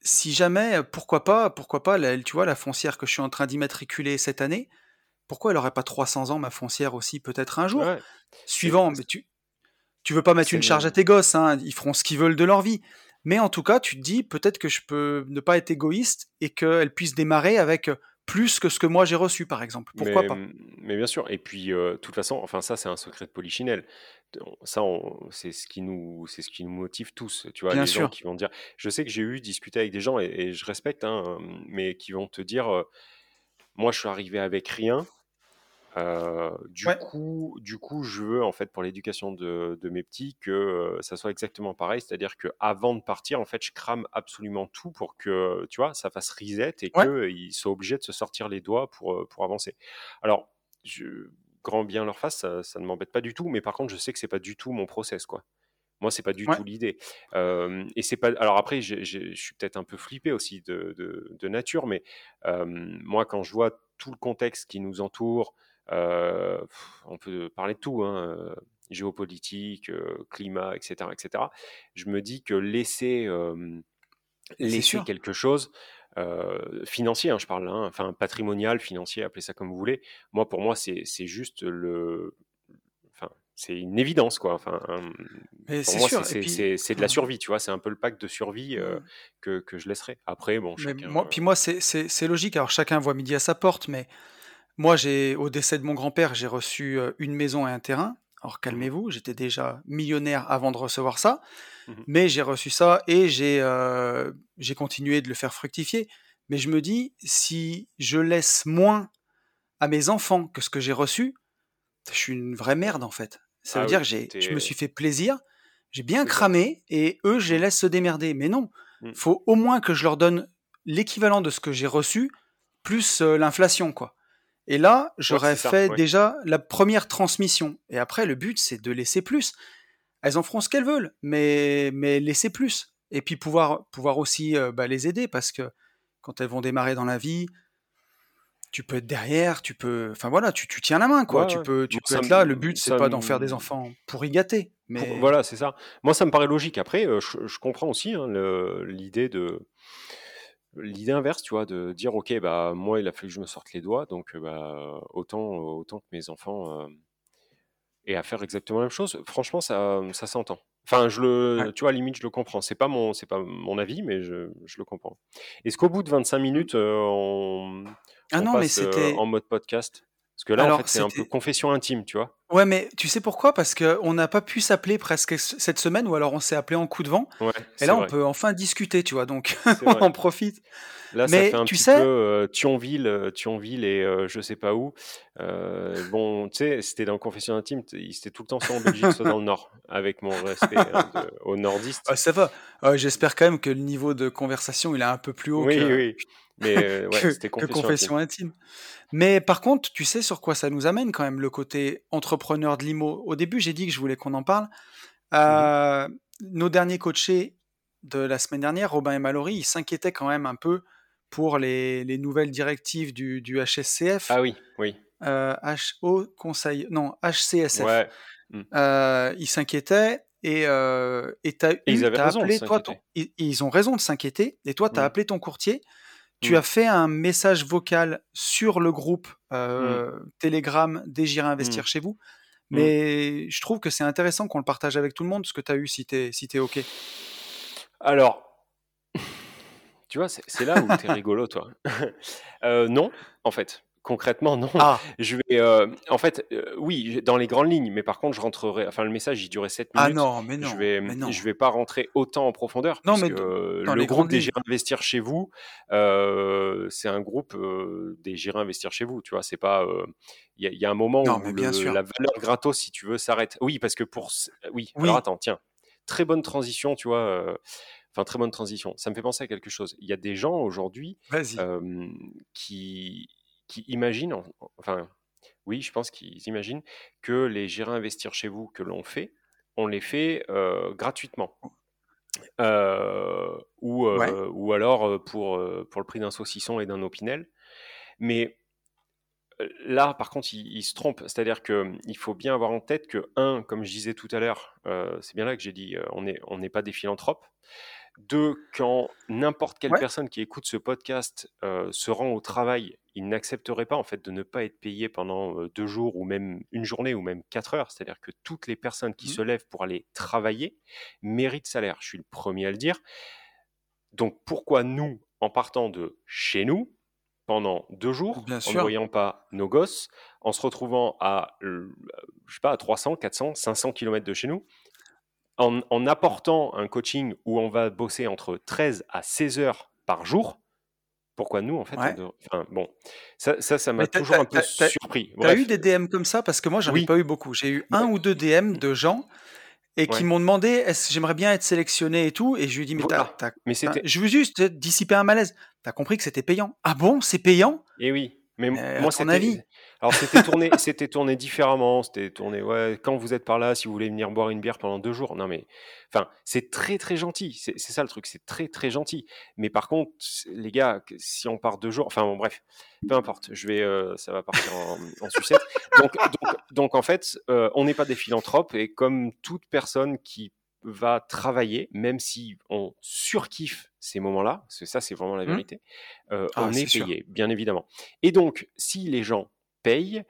si jamais, pourquoi pas, pourquoi pas, la, tu vois, la foncière que je suis en train d'immatriculer cette année, pourquoi elle aurait pas 300 ans, ma foncière aussi, peut-être un jour? Ouais. Suivant, mais tu, tu veux pas mettre une charge à tes gosses, hein, ils feront ce qu'ils veulent de leur vie. Mais en tout cas, tu te dis peut-être que je peux ne pas être égoïste et qu'elle puisse démarrer avec plus que ce que moi j'ai reçu, par exemple. Pourquoi Mais, pas mais bien sûr. Et puis, heu, de toute façon, enfin ça, c'est un secret de polichinelle. Ça, c'est ce qui nous c'est ce qui nous motive tous, tu vois? Bien Les gens sûr. qui vont dire je sais que j'ai eu discuté avec des gens et et je respecte, hein, mais qui vont te dire, heu: «Moi, je suis arrivé avec rien, du Ouais, coup du coup, je veux, en fait, pour l'éducation de de mes petits que, ça soit exactement pareil». C'est-à-dire qu'avant de partir, en fait, je crame absolument tout pour que, tu vois, ça fasse reset et ouais, qu'ils soient obligés de se sortir les doigts pour, pour avancer. Alors, je grand bien leur fasse, ça ça ne m'embête pas du tout, mais par contre, je sais que c'est pas du tout mon process, quoi. Moi, c'est pas du ouais, tout l'idée. Et c'est pas alors après, je suis peut-être un peu flippé aussi de de de nature, mais moi, quand je vois tout le contexte qui nous entoure, on peut parler de tout, hein, heu, géopolitique, heu, climat et cetera et cetera. Je me dis que laisser, mais laisser quelque chose, financier, hein, je parle, hein, enfin patrimonial, financier, appelez ça comme vous voulez. Moi, pour moi, c'est juste le Enfin, c'est une évidence, quoi. Enfin, Mais pour c'est moi, c'est puis, de la hum, survie, tu vois? C'est un peu le pacte de survie, hum, que que je laisserai. Après, bon, mais chacun, moi, puis moi, c'est logique. Alors chacun voit midi à sa porte, mais Moi, j'ai, au décès de mon grand-père, j'ai reçu euh, une maison et un terrain. Alors Mmh mh. calmez-vous, j'étais déjà millionnaire avant de recevoir ça, Mmh mh. mais j'ai reçu ça et j'ai euh, j'ai continué de le faire fructifier. Mais je me dis, si je laisse moins à mes enfants que ce que j'ai reçu, je suis une vraie merde en fait. Ça veut Ah dire oui, que je me suis fait plaisir, j'ai bien cramé et eux, je les Mmh. laisse se démerder. Mais non, Mmh. faut au moins que je leur donne l'équivalent de ce que j'ai reçu, plus euh, l'inflation, quoi. Et là, Ouais, j'aurais ça, fait ouais. déjà la première transmission. Et après, le but, c'est de laisser plus. Elles en feront ce qu'elles veulent, mais, mais laisser plus. Et puis pouvoir, pouvoir aussi euh, bah, les aider, parce que quand elles vont démarrer dans la vie, tu peux être derrière, tu peux... Enfin voilà, tu, tu tiens la main, quoi. Ouais, Tu peux, tu peux être là. Le but, c'est pas d'en faire des enfants pour y gâter. pour Mais voilà, c'est ça. Moi, ça me paraît logique. Après, heu, je je comprends aussi, hein, l'idée de l'idée inverse, tu vois? De dire: «OK, bah, moi, il a fallu que je me sorte les doigts, donc bah, autant autant que mes enfants, hem» Et à faire exactement la même chose, franchement, ça, ça s'entend. Enfin, je ouais. le, tu vois, à la limite, je le comprends. C'est pas mon, c'est pas mon avis, mais je, je le comprends. Est-ce qu'au bout de 25 Mm. minutes, euh, on, Ah on non, mais euh, en mode podcast? Parce que là, en fait, Alors, c'est un peu confession intime, tu vois? Ouais, mais tu sais pourquoi? Parce qu'on n'a pas pu s'appeler presque cette semaine, ou alors on s'est appelé en coup de vent. Ouais, Et là, on vrai, peut enfin discuter, tu vois. Donc, on vrai. en profite. Là, ça fait Mais un tu petit peu sais, euh, Thionville, euh, Thionville et euh, je sais pas où. Euh, bon, tu sais, c'était dans confession intime, c'était tout le temps soit en Belgique, soit dans le Nord, avec mon respect hein, de- aux nordistes. Ah, ça va. Euh, j'espère quand même que le niveau de conversation, il est un peu plus haut Oui, que, oui, mais euh, ouais, que, c'était que confession intime. intime. Mais par contre, tu sais sur quoi ça nous amène quand même, le côté entrepreneur de l'IMO. Au début, j'ai dit que je voulais qu'on en parle. Mhm. Euh, nos derniers coachés de la semaine dernière, Robin et Mallory, ils s'inquiétaient quand même un peu pour les, les nouvelles directives du, du HSCF, Ah oui, oui. euh, HO Conseil, non, HCSF. Ouais. Mm. Euh, ils s'inquiétaient et euh, et ils de appelé toi ton ils ils ont raison de s'inquiéter et toi tu as Mmh. appelé ton courtier. Tu Mmh. as fait un message vocal sur le groupe, Mmh. heu, Telegram des J'irai Mmh. investir chez vous. Mmh. Mais je trouve que c'est intéressant qu'on le partage avec tout le monde, ce que tu as eu si tu es si es OK. Alors tu vois, c'est là où tu es rigolo, toi. Heu, non, en fait. Concrètement, non. Ah! Je vais, heu, en fait, heu, oui, dans les grandes lignes, mais par contre, je rentrerai enfin, le message, il durait 7 Ah minutes. non, mais Je non, vais, mais mmh, non. je vais pas rentrer autant en profondeur Non, mais le groupe des. J'irai investir chez vous, heu, c'est un groupe, des J'irai investir chez vous, tu vois? C'est pas, il y a il y a un moment Non, où mais bien le sûr. la valeur gratos, si tu veux, s'arrête. Oui, parce que pour c oui, alors Oui. attends, tiens, très bonne transition, tu vois, enfin, très bonne transition. Ça me fait penser à quelque chose. Il y a des gens aujourd'hui, qui qui imaginent, en enfin, oui, je pense qu'ils imaginent que les J'irai investir chez vous que l'on fait, on les fait, heu, gratuitement. Heu, ou, Ouais. heu, ou alors, pour, pour le prix d'un saucisson et d'un Opinel. Mais là, par contre, ils se trompent. C'est-à-dire qu'il faut bien avoir en tête que 1, comme je disais tout à l'heure, heu, c'est bien là que j'ai dit, heu, on n'est on n'est pas des philanthropes. 2, quand n'importe quelle Ouais. personne qui écoute ce podcast, heu, se rend au travail, il n'accepterait pas, en fait, de ne pas être payé pendant, heu, 2 jours ou même 1 journée ou même 4 heures. C'est-à-dire que toutes les personnes qui Mmh. se lèvent pour aller travailler méritent salaire. Je suis le 1er à le dire. Donc pourquoi nous, en partant de chez nous, pendant 2 jours, Bien en ne voyant pas nos gosses, en se retrouvant à l je sais pas, à 300-400-500 kilomètres de chez nous, en en apportant un coaching où on va bosser entre 13 à 16 heures par jour, pourquoi nous, en fait, Ouais. enfin, bon, ça ça m'a toujours un peu surpris. tu as eu des DM comme ça? Parce que moi, j'en ai oui. pas eu beaucoup. J'ai eu Ouais. 1 ou 2 DM de gens et qui m'ont demandé: «Est-ce j'aimerais bien être sélectionné et tout» et je lui ai dit: «Mais tu as Voilà, tu as mais enfin, c'était je veux juste dissiper un malaise. Tu as compris que c'était payant?» «Ah bon, c'est payant?» Eh oui, mais m «Mais à moi, ton c'était avis?» Alors c'était tourné c'était tourné différemment. C'était tourné: «Ouais, quand vous êtes par là, si vous voulez venir boire une bière pendant 2 jours». Non, mais enfin, c'est très, très gentil. C'est ça le truc, c'est très, très gentil. Mais par contre, les gars, si on part 2 jours enfin bon, bref, peu importe. Je vais, heu, ça va partir en, en sucette. Donc donc donc en fait, heu, on n'est pas des philanthropes et comme toute personne qui va travailler, même si on surkiffe ces moments-là, parce que ça, c'est vraiment la Mmh. vérité, heu, Ah, on est sûr. payé, bien évidemment. Et donc, si les gens payent,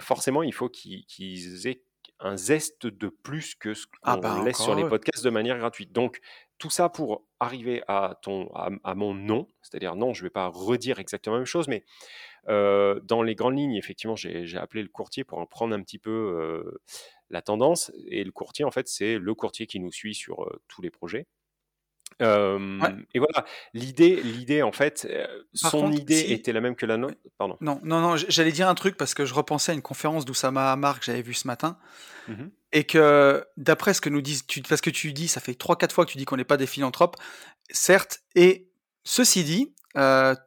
forcément, il faut qu'ils aient un zeste de plus que ce Ah qu'on bah, laisse sur les podcasts de manière gratuite. Donc tout ça pour arriver à ton à mon non, c'est-à-dire non, je vais pas redire exactement la même chose, mais dans les grandes lignes, effectivement, j'ai appelé le courtier pour en prendre un petit peu, la tendance et le courtier, en fait, c'est le courtier qui nous suit sur, tous les projets. Ouais. Et voilà, l'idée l'idée, en fait, Par son contre, idée si était la même que la nôtre? Pardon. Non, non, non, j'allais dire un truc parce que je repensais à une conférence d'Oussama Hamar que j'avais vue ce matin Mmh mh. et que d'après ce que nous disent tu parce que tu dis, ça fait 3-4 fois que tu dis qu'on n'est pas des philanthropes, certes et ceci dit,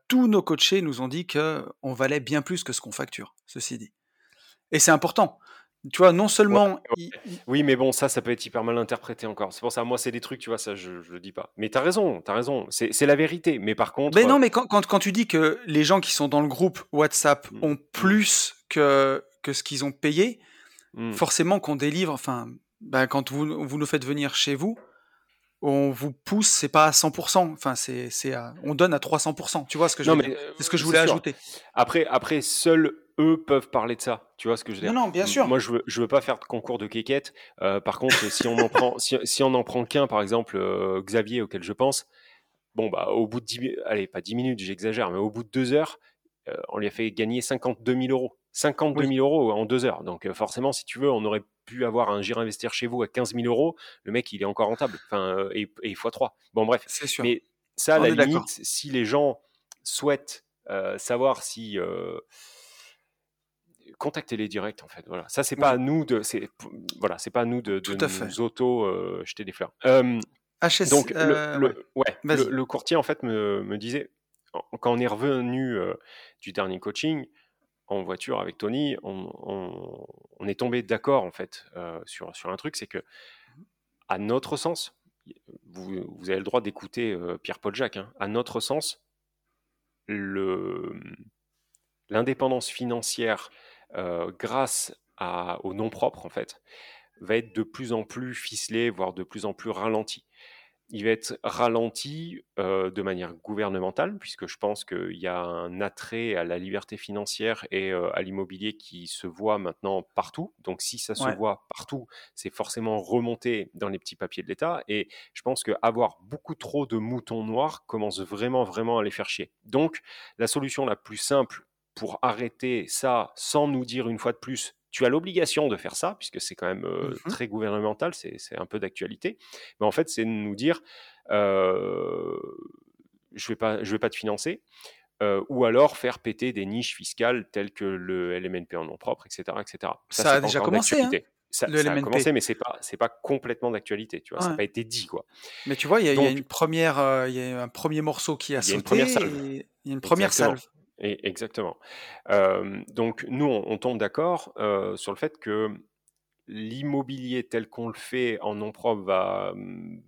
tous nos coachés nous ont dit qu'on valait bien plus que ce qu'on facture, ceci dit. Et c'est important. Tu vois, non seulement ouais. Oui, mais bon, ça, ça peut être hyper mal interprété encore. C'est pour ça, moi, c'est des trucs, tu vois, ça, je je le dis pas. Mais tu as raison, tu as raison, c'est la vérité. Mais par contre, Mais non, heu mais quand quand quand tu dis que les gens qui sont dans le groupe WhatsApp Mmh. ont Mmh. plus que que ce qu'ils ont payé, Mmh. forcément qu'on délivre enfin, bah, quand vous vous nous faites venir chez vous, on vous pousse, c'est pas à 100 enfin, c'est on donne à 300% Tu vois ce que je Non, mais ce que je c'est voulais ajouter. Après après, seuls eux peuvent parler de ça. Tu vois ce que je veux Non, dire? non, bien M sûr. moi, je veux je veux pas faire de concours de quéquette. Heu, par contre, si on en prend si si on en prend qu'1, par exemple, heu, Xavier auquel je pense, bon, bah, au bout de 10 mi allez, pas 10 minutes, j'exagère, mais au bout de 2 heures, heu, on lui a fait gagner 52 000 €. 52 Oui. 000 € en 2 heures. Donc forcément, si tu veux, on aurait pu avoir un J'irai investir chez vous à 15 000 €. Le mec, il est encore rentable. Enfin, heu et et fois 3. Bon bref, C'est sûr. mais ça, à la limite, si les gens souhaitent, heu, savoir si, heu contactez-les direct, en fait, voilà. Ça, c'est pas à nous de c'est voilà, c'est pas à nous de de Tout à fait. nous auto, heu, jeter des fleurs. HS donc le heu, ouais. le ouais, le Vas-y. le courtier, en fait, me me disait quand on est revenu, du dernier coaching, en voiture avec Tony, on on on est tombés d'accord, en fait, heu, sur sur un truc, c'est qu'à Mmh. notre sens, vous vous avez le droit d'écouter, heu, Pierre-Paul Jacques, hein. À notre sens l'indépendance financière, heu, grâce à aux noms propres, en fait, va être de plus en plus ficelé, voire de plus en plus ralenti il va être ralenti de manière gouvernementale, puisque je pense qu'il y a un attrait à la liberté financière et à l'immobilier qui se voit maintenant partout. Donc si ça se voit partout, c'est forcément remonté dans les petits papiers de l'État. Et je pense qu'avoir beaucoup trop de moutons noirs commence vraiment, vraiment à les faire chier. Donc la solution la plus simple pour arrêter ça sans nous dire une fois de plus tu as l'obligation de faire ça, puisque c'est quand même mmh très gouvernemental, c'est un peu d'actualité. Mais en fait, c'est de nous dire, je ne vais, pas, je vais pas te financer, ou alors faire péter des niches fiscales telles que le LMNP en nom propre, etc. etc. Ça, a déjà commencé. Hein, ça, ça, a commencé, mais c'est pas c'est pas complètement d'actualité, tu vois. Ça n'a pas été dit, quoi. Mais tu vois, il y, a une première, il y a un premier morceau qui a, sauté. Il y a une première salve. Il y a une première salve exactement. donc nous, on, tombe d'accord sur le fait que l'immobilier tel qu'on le fait en nom propre va, mmh,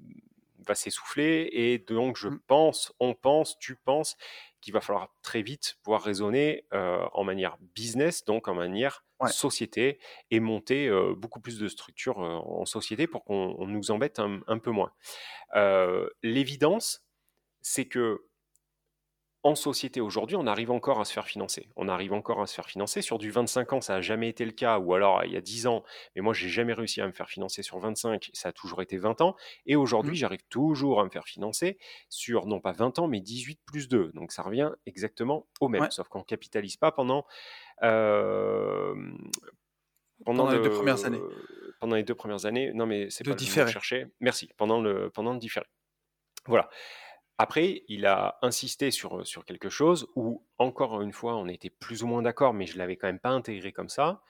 va s'essouffler et donc je mmh. pense, on pense, tu penses qu'il va falloir très vite pouvoir raisonner en manière business, donc en manière société et monter beaucoup plus de structures en société pour qu'on nous embête un peu moins. L'évidence, c'est que en société aujourd'hui, on arrive encore à se faire financer. On arrive encore à se faire financer. Sur du 25 ans, ça n'a jamais été le cas, ou alors il y a 10 ans, mais moi, j'ai jamais réussi à me faire financer sur 25, ça a toujours été 20 ans. Et aujourd'hui, mmh. j'arrive toujours à me faire financer sur non pas 20 ans, mais 18 plus 2. Donc ça revient exactement au même, sauf qu'on ne capitalise pas pendant. Euh, pendant, les deux premières années. Pendant les deux premières années. Non, mais c'est pas le chercher. Merci. Pendant le, pendant le différé. Voilà. Après, il a insisté sur, sur quelque chose où, encore une fois, on était plus ou moins d'accord, mais je ne l'avais quand même pas intégré comme ça.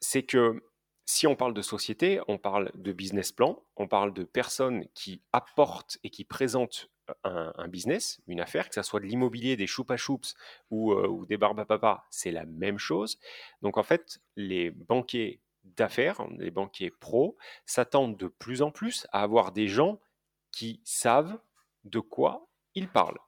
C'est que si on parle de société, on parle de business plan, on parle de personnes qui apportent et qui présentent un, business, une affaire, que ce soit de l'immobilier, des choupa choups ou, ou des papa, c'est la même chose. Donc en fait, les banquiers d'affaires, les banquiers pros, s'attendent de plus en plus à avoir des gens qui savent de quoi il parle.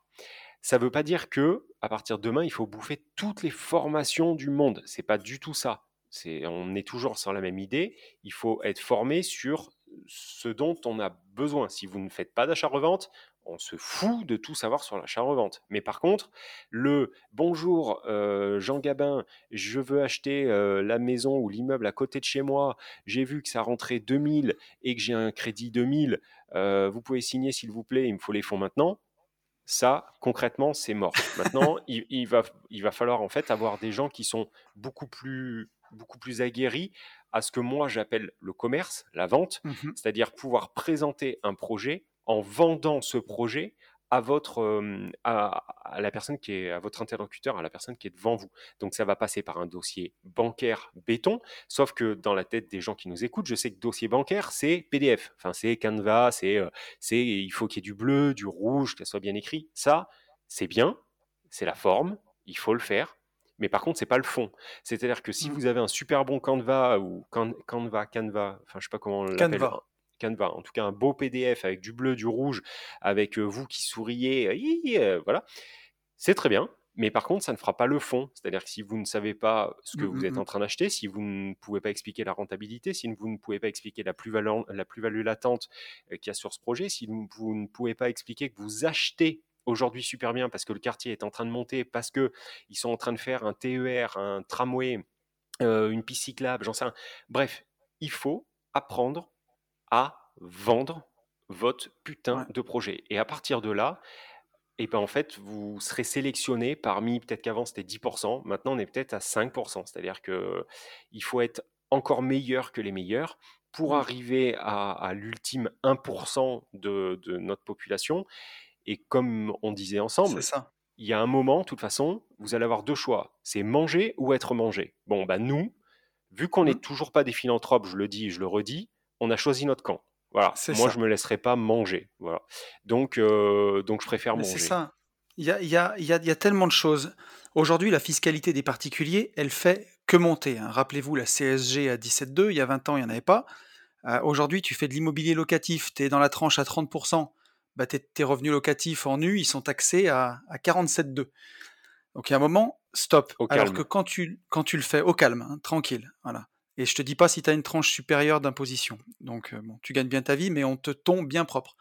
Ça ne veut pas dire que à partir de demain, il faut bouffer toutes les formations du monde. C'est pas du tout ça. On est toujours sur la même idée. Il faut être formé sur ce dont on a besoin. Si vous ne faites pas d'achat-revente, on se fout de tout savoir sur l'achat-revente. Mais par contre, le bonjour euh, Jean Gabin, je veux acheter euh, la maison ou l'immeuble à côté de chez moi, j'ai vu que ça rentrait 2000 et que j'ai un crédit 2000, euh, vous pouvez signer s'il vous plaît, il me faut les fonds maintenant. Ça, concrètement, c'est mort. Maintenant, il, va, il va falloir en fait avoir des gens qui sont beaucoup plus, beaucoup plus aguerris à ce que moi j'appelle le commerce, la vente, mmh c'est-à-dire pouvoir présenter un projet en vendant ce projet à votre à, la personne qui est à votre interlocuteur, à la personne qui est devant vous. Donc ça va passer par un dossier bancaire béton, sauf que dans la tête des gens qui nous écoutent, je sais que dossier bancaire c'est PDF, enfin c'est Canva, c'est c'est il faut qu'il y ait du bleu, du rouge, que ça soit bien écrit. Ça c'est bien, c'est la forme, il faut le faire. Mais par contre, c'est pas le fond. C'est-à-dire que si mmh. vous avez un super bon Canva ou Canva, Canva, enfin je sais pas comment on l'appelle, Canva, en tout cas un beau PDF avec du bleu, du rouge, avec vous qui souriez, voilà, c'est très bien. Mais par contre, ça ne fera pas le fond. C'est-à-dire que si vous ne savez pas ce que mmh, vous mmh, êtes en mmh. train d'acheter, si vous ne pouvez pas expliquer la rentabilité, si vous ne pouvez pas expliquer la plus-value la plus latente qu'il y a sur ce projet, si vous ne pouvez pas expliquer que vous achetez aujourd'hui super bien parce que le quartier est en train de monter, parce qu'ils sont en train de faire un TER, un tramway, une piste cyclable, j'en sais rien. Bref, il faut apprendre à vendre votre putain de projet. Et à partir de là, et eh ben en fait, vous serez sélectionné parmi, peut-être qu'avant c'était 10%, maintenant on est peut-être à 5%. C'est-à-dire que il faut être encore meilleur que les meilleurs pour mmh. arriver à, l'ultime 1% de, de, notre population. Et comme on disait ensemble, ça. il y a un moment, de toute façon, vous allez avoir deux choix. C'est manger ou être mangé. Bon, bah nous, vu qu'on n'est mmh. toujours pas des philanthropes, je le dis et je le redis, on a choisi notre camp. Voilà. Moi, je me laisserai pas manger. Voilà. Donc, euh, donc je préfère manger. C'est ça. Il y a, y, a, y a, tellement de choses. Aujourd'hui, la fiscalité des particuliers, elle fait que monter. Hein. Rappelez-vous la CSG à 17,2, il y a 20 ans, il n'y en avait pas. Euh, aujourd'hui, tu fais de l'immobilier locatif, tu es dans la tranche à 30%, bah, tes revenus locatifs en nu, ils sont taxés à, à 47,2. Donc il y a un moment, stop. Alors que quand tu, quand tu le fais au calme, hein, tranquille, voilà Et je te dis pas si tu as une tranche supérieure d'imposition. Donc, bon, tu gagnes bien ta vie, mais on te tombe bien propre.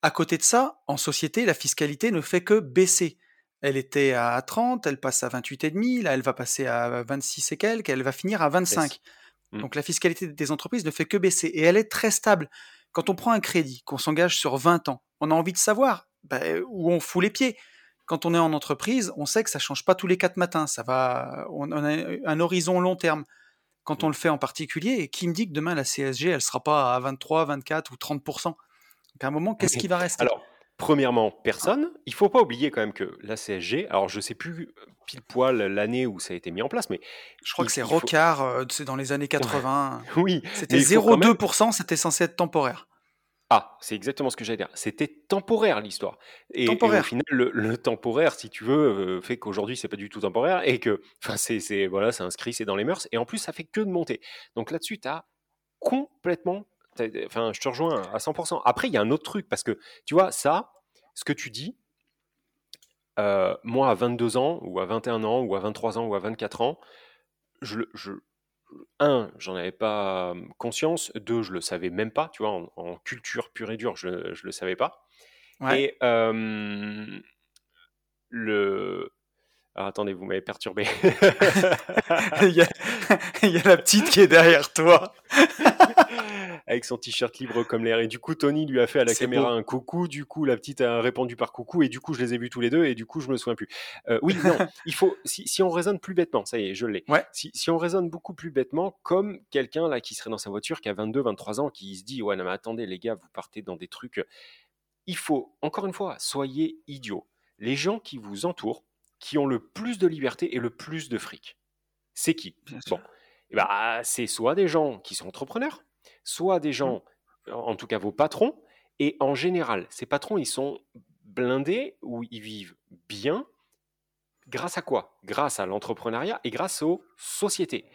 À côté de ça, en société, la fiscalité ne fait que baisser. Elle était à 30, elle passe à 28,5, là elle va passer à 26 et quelques, elle va finir à 25. Mmh. Donc la fiscalité des entreprises ne fait que baisser et elle est très stable. Quand on prend un crédit, qu'on s'engage sur 20 ans, on a envie de savoir bah, où on fout les pieds. Quand on est en entreprise, on sait que ça change pas tous les quatre matins, ça va, on a un horizon long terme. Quand on le fait en particulier, qui me dit que demain la CSG, elle sera pas à 23, 24 ou 30 Donc à un moment, qu'est-ce qui va rester? Alors, Premièrement, personne. Il faut pas oublier quand même que la CSG, alors je sais plus pile poil l'année où ça a été mis en place, mais je crois que c'est Rocard, euh, c'est dans les années 80. oui, c'était 0,2%, c'était censé être temporaire. Ah, c'est exactement ce que j'allais dire. C'était temporaire l'histoire. Et, au final, le, temporaire, si tu veux, euh, fait qu'aujourd'hui c'est pas du tout temporaire et que, enfin, c'est voilà, c'est inscrit, c'est dans les mœurs. Et en plus, ça fait que de monter. Donc là-dessus, tu as complètement Enfin, je te rejoins à 100%. Après, il y a un autre truc, parce que, tu vois, ça, ce que tu dis, euh, moi, à 22 ans, ou à 21 ans, ou à 23 ans, ou à 24 ans, je, je un, j'en avais pas conscience. Deux, je le savais même pas, tu vois, en, culture pure et dure, je, ne le savais pas. Et le, alors, attendez, vous m'avez perturbé. il, y a, il, y a, la petite qui est derrière toi. avec son t-shirt libre comme l'air. Et du coup, Tony lui a fait à la caméra un coucou. Du coup, la petite a répondu par coucou. Et du coup, je les ai vus tous les deux. Et du coup, je me souviens plus. Euh, oui, non, il faut. Si, on raisonne plus bêtement, ça y est, je l'ai. Ouais. Si, on raisonne beaucoup plus bêtement, comme quelqu'un là qui serait dans sa voiture, qui a 22, 23 ans, qui se dit Ouais, non, mais attendez, les gars, vous partez dans des trucs. Il faut, encore une fois, soyez idiots. Les gens qui vous entourent, qui ont le plus de liberté et le plus de fric, c'est qui? Bon. Ben, c'est soit des gens qui sont entrepreneurs, soit des mmh. gens, en tout cas vos patrons, et en général, ces patrons, ils sont blindés ou ils vivent bien. Grâce à quoi? Grâce à l'entrepreneuriat et grâce aux sociétés.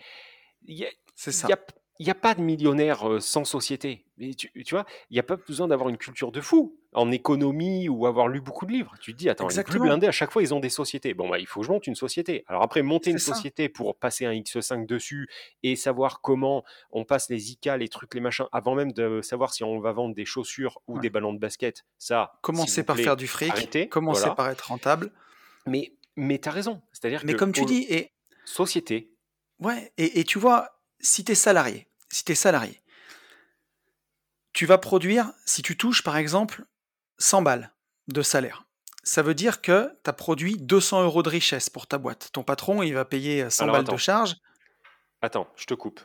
C'est ça il n'y a pas de millionnaire sans société. tu, vois, il n'y a pas besoin d'avoir une culture de fou en économie ou avoir lu beaucoup de livres. Tu te dis, attends, les plus blindés, à chaque fois, ils ont des sociétés. Bon, bah, il faut que je monte une société. Alors après, monter une société pour passer un X5 dessus et savoir comment on passe les ICA, les trucs, les machins, avant même de savoir si on va vendre des chaussures ou des ballons de basket, ça. Commencer par faire du fric, commencer par être rentable. Mais, mais tu as raison. C'est-à-dire mais comme tu dis, et... société. Ouais, et, et tu vois, si tu es salarié, si tu es salarié, tu vas produire, si tu touches par exemple 100 balles de salaire, ça veut dire que tu as produit 200 euros de richesse pour ta boîte. Ton patron, il va payer 100 balles de charge. Attends, je te coupe.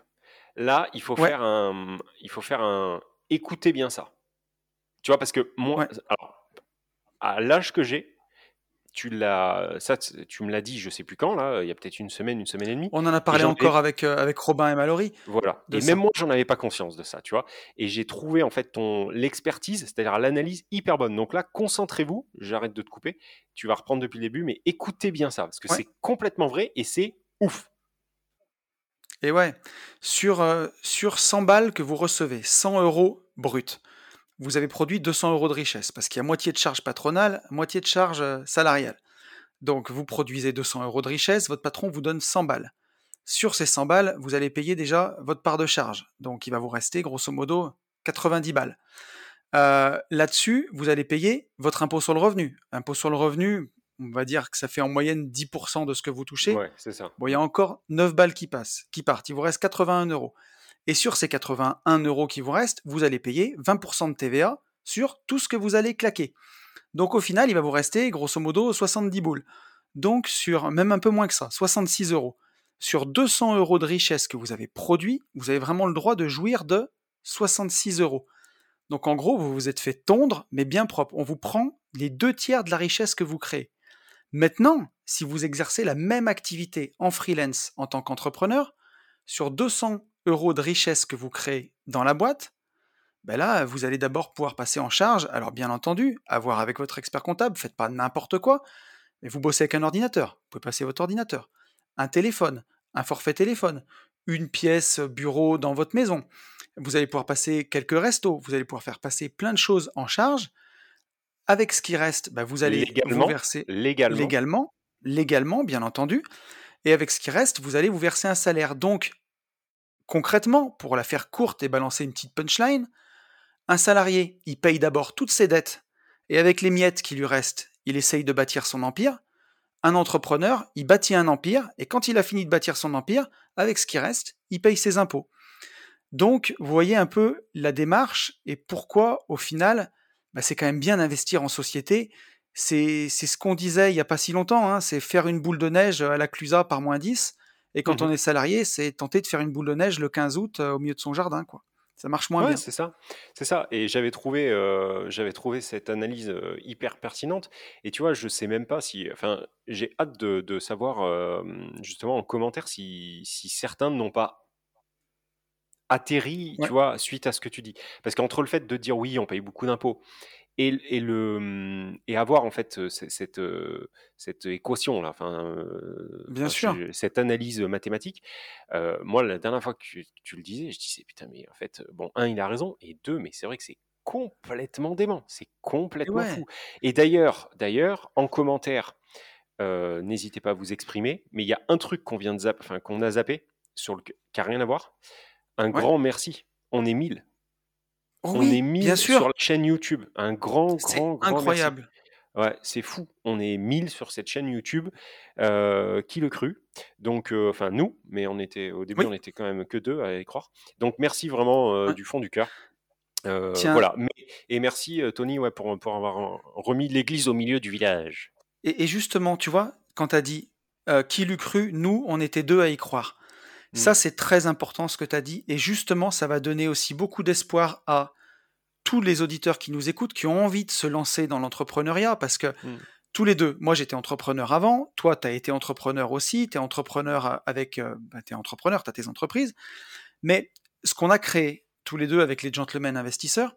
Là, il faut faire un. Il faut faire un. Écoutez bien ça. Tu vois, parce que moi, alors, à l'âge que j'ai, tu l'as, ça, tu me l'as dit, je sais plus quand, là, il y a peut-être une semaine, une semaine et demie. On en a parlé encore avec, euh, avec Robin et Mallory. Voilà. Et même moi, j'en avais pas conscience de ça, tu vois. Et j'ai trouvé, en fait, ton, l'expertise, c'est-à-dire l'analyse hyper bonne. Donc là, concentrez-vous, j'arrête de te couper, tu vas reprendre depuis le début, mais écoutez bien ça, parce que c'est complètement vrai et c'est ouf. Et ouais, sur, euh, sur 100 balles que vous recevez, 100 euros brut, vous avez produit 200 euros de richesse, parce qu'il y a moitié de charge patronale, moitié de charge euh, salariale. Donc vous produisez 200 euros de richesse, votre patron vous donne 100 balles. Sur ces 100 balles, vous allez payer déjà votre part de charge. Donc il va vous rester grosso modo 90 balles. Euh, là-dessus, vous allez payer votre impôt sur le revenu. Impôt sur le revenu, on va dire que ça fait en moyenne 10% de ce que vous touchez. Ouais, c'est ça. Bon, il y a encore 9 balles qui passent, qui partent. Il vous reste 81 euros. Et sur ces 81 euros qui vous restent, vous allez payer 20% de TVA sur tout ce que vous allez claquer. Donc au final, il va vous rester grosso modo 70 boules. Donc sur même un peu moins que ça, 66 euros. Sur 200 euros de richesse que vous avez produit, vous avez vraiment le droit de jouir de 66 euros. Donc en gros, vous vous êtes fait tondre, mais bien propre. On vous prend les deux tiers de la richesse que vous créez. Maintenant, si vous exercez la même activité en freelance en tant qu'entrepreneur, sur 200 euros de richesse que vous créez dans la boîte, ben là, vous allez d'abord pouvoir passer en charge. Alors, bien entendu, avoir avec votre expert comptable, faites pas n'importe quoi, mais vous bossez avec un ordinateur, vous pouvez passer votre ordinateur, un téléphone, un forfait téléphone, une pièce bureau dans votre maison. Vous allez pouvoir passer quelques restos, vous allez pouvoir faire passer plein de choses en charge. Avec ce qui reste, ben vous allez légalement, vous verser légalement. légalement, légalement, bien entendu. Et avec ce qui reste, vous allez vous verser un salaire. Donc, concrètement, pour la faire courte et balancer une petite punchline, un salarié, il paye d'abord toutes ses dettes, et avec les miettes qui lui restent, il essaye de bâtir son empire. Un entrepreneur, il bâtit un empire, et quand il a fini de bâtir son empire, avec ce qui reste, il paye ses impôts. Donc, vous voyez un peu la démarche et pourquoi, au final, bah, c'est quand même bien d'investir en société. C'est ce qu'on disait il n'y a pas si longtemps, hein, c'est faire une boule de neige à la Clusa par moins 10. Et quand Mmh on est salarié, c'est tenter de faire une boule de neige le 15 août euh, au milieu de son jardin. quoi. Ça marche moins Ouais, bien. c'est ça, c'est ça. Et j'avais trouvé, euh, j'avais trouvé cette analyse euh, hyper pertinente. Et tu vois, je sais même pas si, enfin, j'ai hâte de, de savoir justement en commentaire si, si certains n'ont pas atterri, Ouais, tu vois, suite à ce que tu dis. Parce qu'entre le fait de dire oui, on paye beaucoup d'impôts, et, et le mmh, et avoir en fait cette cette équation là, enfin, bien enfin, sûr. je- cette analyse mathématique. euh, moi, la dernière fois que tu, tu le disais, je disais putain, mais en fait, bon, un, il a raison, et deux, mais c'est vrai que c'est complètement dément, c'est complètement ouais, fou. Et d'ailleurs, d'ailleurs, en commentaire, euh, n'hésitez pas à vous exprimer, mais il y a un truc qu'on vient de zap, enfin qu'on a zappé sur le qui a rien à voir. Un ouais. grand merci. On est 1000. On est bien 1000 sur la chaîne YouTube. Un grand, grand, grand merci. incroyable. Ouais, c'est fou. On est 1000 sur cette chaîne YouTube. Euh, qui le crut Donc, euh, enfin, nous, mais on était au début, on était quand même que deux à y croire. Donc, merci vraiment euh, du fond du cœur. Tiens, voilà. Mais, et merci, Tony, ouais, pour, pour avoir remis l'église au milieu du village. et, et justement, tu vois, quand tu as dit qui l'eût cru, nous, on était deux à y croire. Mm. Ça, c'est très important ce que tu as dit. Et justement, ça va donner aussi beaucoup d'espoir à tous les auditeurs qui nous écoutent, qui ont envie de se lancer dans l'entrepreneuriat, parce que Mm. tous les deux, moi j'étais entrepreneur avant, toi tu as été entrepreneur aussi, tu es entrepreneur avec, euh, bah, tu es entrepreneur, tu as tes entreprises, mais ce qu'on a créé tous les deux avec les gentlemen investisseurs,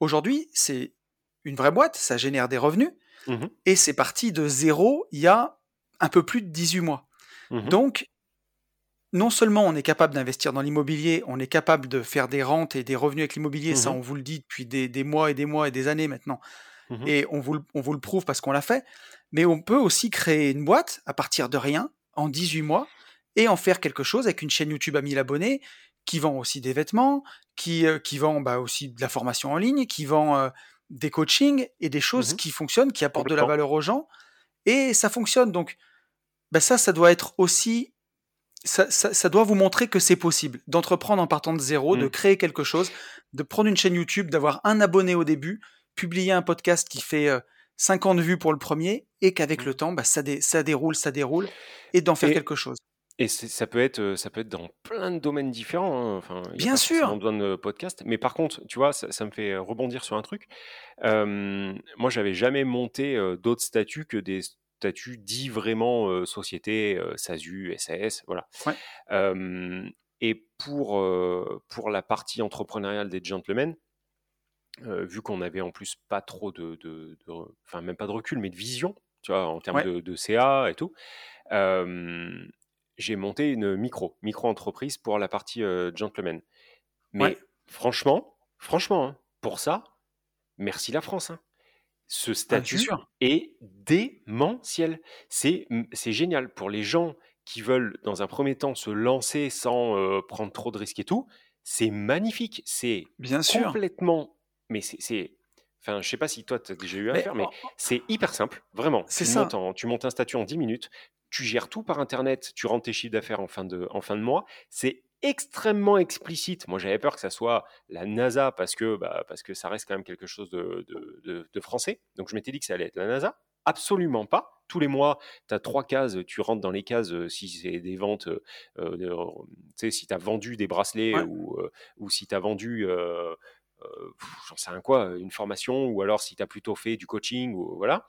aujourd'hui c'est une vraie boîte, ça génère des revenus, Mhm. et c'est parti de zéro il y a un peu plus de 18 mois. Mhm. Donc, non seulement on est capable d'investir dans l'immobilier, on est capable de faire des rentes et des revenus avec l'immobilier, ça Mhm. on vous le dit depuis des, des mois et des mois et des années maintenant, Mhm. et on vous, le- on vous le prouve parce qu'on l'a fait, mais on peut aussi créer une boîte à partir de rien en 18 mois et en faire quelque chose avec une chaîne YouTube à 1000 abonnés qui vend aussi des vêtements, qui, euh, qui vend bah, aussi de la formation en ligne, qui vend euh, des coachings et des choses Mhm. qui fonctionnent, qui apportent de la valeur aux gens, et ça fonctionne. Donc bah, ça, ça doit être aussi ça, ça- ça doit vous montrer que c'est possible d'entreprendre en partant de zéro, de Mm. créer quelque chose, de prendre une chaîne YouTube, d'avoir un abonné au début, publier un podcast qui fait euh, 50 vues pour le premier, et qu'avec Mm. le temps, bah, ça, dé- ça déroule, ça déroule, et d'en faire Et, quelque chose. Et c'est- ça peut être, euh, ça peut être dans plein de domaines différents. hein. Enfin, il n'y a Bien pas forcément sûr, besoin de podcast. Mais par contre, tu vois, ça, ça me fait rebondir sur un truc. Euh, moi, j'avais jamais monté euh, d'autres statuts que des statuts dits vraiment euh, société, SASU, SAS, voilà. ouais, et pour, pour la partie entrepreneuriale des gentlemen, vu qu'on avait en plus pas trop de, de- de re- enfin même pas de recul, mais de vision, tu vois, en termes ouais, de, de CA et tout, j'ai monté une micro, micro-entreprise pour la partie ouais. Mais franchement, franchement, hein, pour ça, merci la France. hein. Ce statut est démentiel. C'est c'est génial pour les gens qui veulent, dans un premier temps, se lancer sans euh, prendre trop de risques et tout. C'est magnifique. C'est Bien sûr. complètement. Mais c'est. Enfin, je sais pas si toi, tu as déjà eu à Mais faire, mais oh, c'est hyper simple, vraiment. c'est montes, ça. en- tu montes un statut en 10 minutes, tu gères tout par Internet, tu rentres tes chiffres d'affaires en, fin de- en fin de mois. C'est extrêmement explicite. Moi, j'avais peur que ça soit la NASA parce que, bah, parce que ça reste quand même quelque chose de, de- de- de français. Donc, je m'étais dit que ça allait être la NASA. Absolument pas. Tous les mois, tu as trois cases, tu rentres dans les cases euh, si c'est des ventes, euh, euh, de- tu sais, si tu as vendu des bracelets Ouais, ou, euh, ou si tu as vendu, j'en sais rien quoi, une formation, ou alors si tu as plutôt fait du coaching, ou voilà.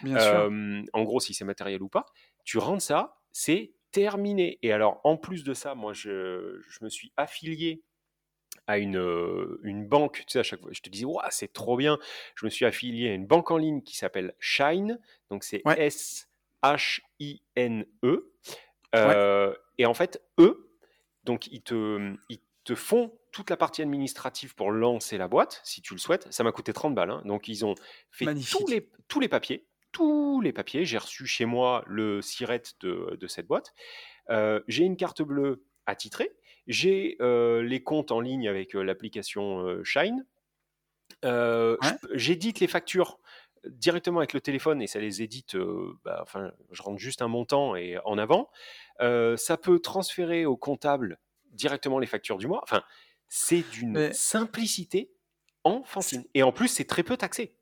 bien sûr. En gros, si c'est matériel ou pas, tu rentres ça, c'est terminé. Et alors, en plus de ça, moi, je, je me suis affilié à une, euh, une banque, tu sais, à chaque fois, je te disais, Ouah, c'est trop bien. Je me suis affilié à une banque en ligne qui s'appelle Shine, donc c'est Ouais, S-H-I-N-E. ouais, E. Euh, et en fait, eux, donc ils te, ils te font toute la partie administrative pour lancer la boîte, si tu le souhaites. Ça m'a coûté 30 balles. hein. Donc ils ont fait tous magnifique. les, tous les papiers. Tous les papiers. J'ai reçu chez moi le siret de, de cette boîte. Euh, j'ai une carte bleue attitrée. j'ai les comptes en ligne avec l'application Shine. J'édite les factures directement avec le téléphone et ça les édite, bah, enfin, je rentre juste un montant et en avant. ça peut transférer au comptable directement les factures du mois. Enfin, c'est d'une simplicité enfantine. Et en plus, c'est très peu taxé.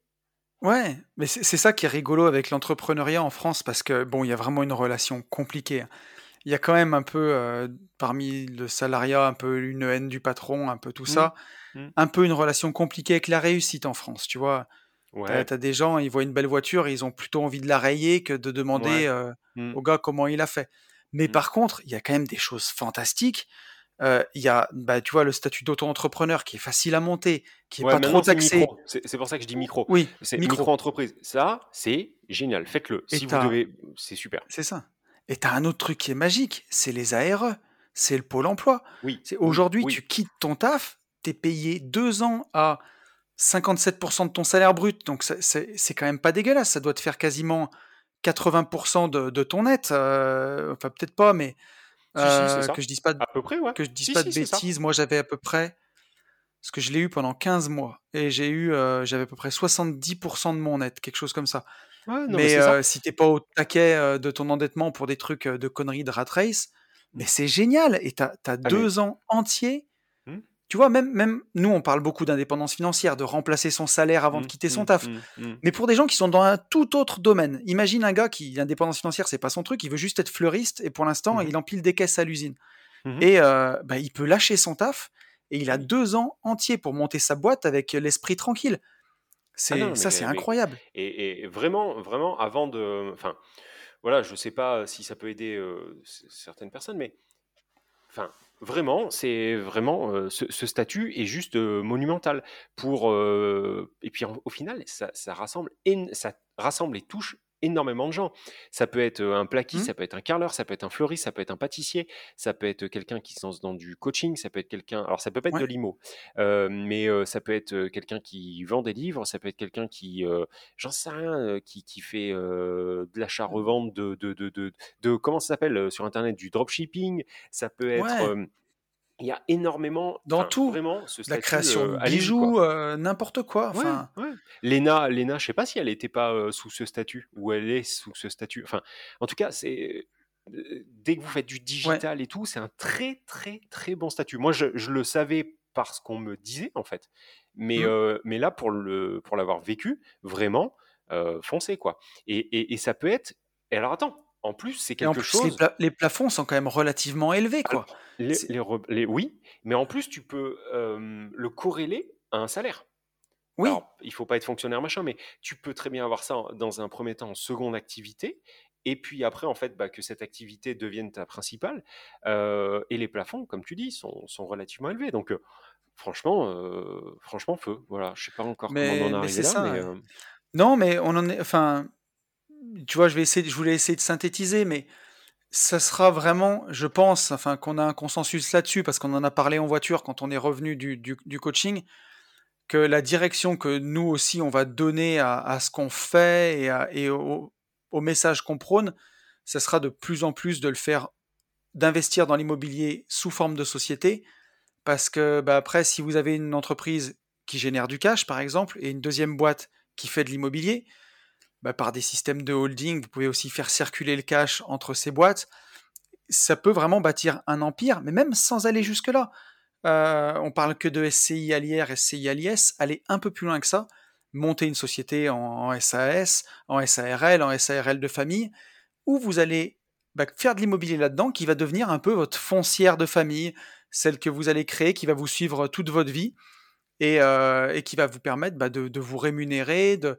Ouais, mais c'est ça qui est rigolo avec l'entrepreneuriat en France parce que bon, il y a vraiment une relation compliquée. Hein. Il y a quand même un peu parmi le salariat, un peu une haine du patron, un peu tout mmh. ça, mmh. un peu une relation compliquée avec la réussite en France, tu vois. Ouais. T'as des gens, ils voient une belle voiture, ils ont plutôt envie de la rayer que de demander mmh. au gars comment il a fait. Mais par contre, il y a quand même des choses fantastiques. Il y a, bah, tu vois, le statut d'auto-entrepreneur qui est facile à monter, qui est pas trop taxé. C'est pour ça que je dis micro. Oui, c'est micro-entreprise. ça, c'est génial. Faites-le. Si vous devez, c'est super. C'est ça. Et tu as un autre truc qui est magique, c'est les ARE, c'est le pôle emploi. Oui. Aujourd'hui, tu quittes ton taf, tu es payé deux ans à 57% de ton salaire brut, donc c'est quand même pas dégueulasse, ça doit te faire quasiment 80% de, ton net, euh, enfin peut-être pas, mais euh, que je dise pas de, peu près, que je dise pas de bêtises, moi j'avais à peu près, parce que je l'ai eu pendant 15 mois, et j'ai eu, euh, j'avais à peu près 70% de mon net, quelque chose comme ça. Mais, si t'es pas au taquet de ton endettement pour des trucs de conneries de rat race, mais c'est génial. Et t'as as, ah, deux ans entiers. Mmh. Tu vois, même, même nous, on parle beaucoup d'indépendance financière, de remplacer son salaire avant de mmh, quitter son mmh, taf. Mais pour des gens qui sont dans un tout autre domaine, imagine un gars qui, l'indépendance financière, c'est pas son truc, il veut juste être fleuriste et pour l'instant, il empile des caisses à l'usine. Et bah, il peut lâcher son taf et il a deux ans entiers pour monter sa boîte avec l'esprit tranquille. Ah ça, c'est incroyable. Et, vraiment, vraiment, avant de, enfin, voilà, je sais pas si ça peut aider certaines personnes, mais, enfin, vraiment, c'est vraiment ce, statut est juste monumental pour. et puis au final, ça, rassemble, ça rassemble et touche énormément de gens. Ça peut être un plaquiste, mmh. ça peut être un carreleur, ça peut être un fleuriste, ça peut être un pâtissier, ça peut être quelqu'un qui se lance dans du coaching, ça peut être quelqu'un. Alors, ça peut pas être de l'IMO, mais ça peut être quelqu'un qui vend des livres, ça peut être quelqu'un qui, j'en sais rien, qui, qui fait de l'achat-revente de, de, de, de, comment ça s'appelle sur Internet, du dropshipping, ça peut être il y a énormément dans tout. vraiment ce la création de bijoux n'importe quoi enfin. ouais, Léna Léna je sais pas si elle n'était pas sous ce statut ou elle est sous ce statut. Enfin en tout cas c'est dès que vous faites du digital et tout c'est un très très très bon statut. Moi je, je le savais parce qu'on me disait en fait. Mais mmh. mais là pour le pour l'avoir vécu vraiment foncez quoi. Et, et, et ça peut être et alors attends en plus, c'est quelque chose. Les, plafonds sont quand même relativement élevés, quoi. les, oui, mais en plus, tu peux le corréler à un salaire. Oui. Alors, il faut pas être fonctionnaire machin, mais tu peux très bien avoir ça dans un premier temps en seconde activité, et puis après, en fait, bah, que cette activité devienne ta principale. et les plafonds, comme tu dis, sont, relativement élevés. Donc, franchement, franchement, feu. Voilà, je sais pas encore comment on en est arrivé là, mais. Non, mais on en est. Enfin, tu vois, je vais essayer, je voulais essayer de synthétiser, mais ça sera vraiment, je pense, enfin qu'on a un consensus là-dessus parce qu'on en a parlé en voiture quand on est revenu du, du, coaching, que la direction que nous aussi on va donner à, ce qu'on fait et, et au, au, message qu'on prône, ça sera de plus en plus de le faire, d'investir dans l'immobilier sous forme de société, parce que bah, après, si vous avez une entreprise qui génère du cash, par exemple, et une deuxième boîte qui fait de l'immobilier, bah, par des systèmes de holding, vous pouvez aussi faire circuler le cash entre ces boîtes. Ça peut vraiment bâtir un empire, mais même sans aller jusque-là. Euh, on parle que de SCI à l'IR, SCI à l'IS, aller un peu plus loin que ça, monter une société en, SAS, en SARL, en SARL de famille, où vous allez bah, faire de l'immobilier là-dedans qui va devenir un peu votre foncière de famille, celle que vous allez créer, qui va vous suivre toute votre vie et, euh, qui va vous permettre bah, de, de, vous rémunérer, de,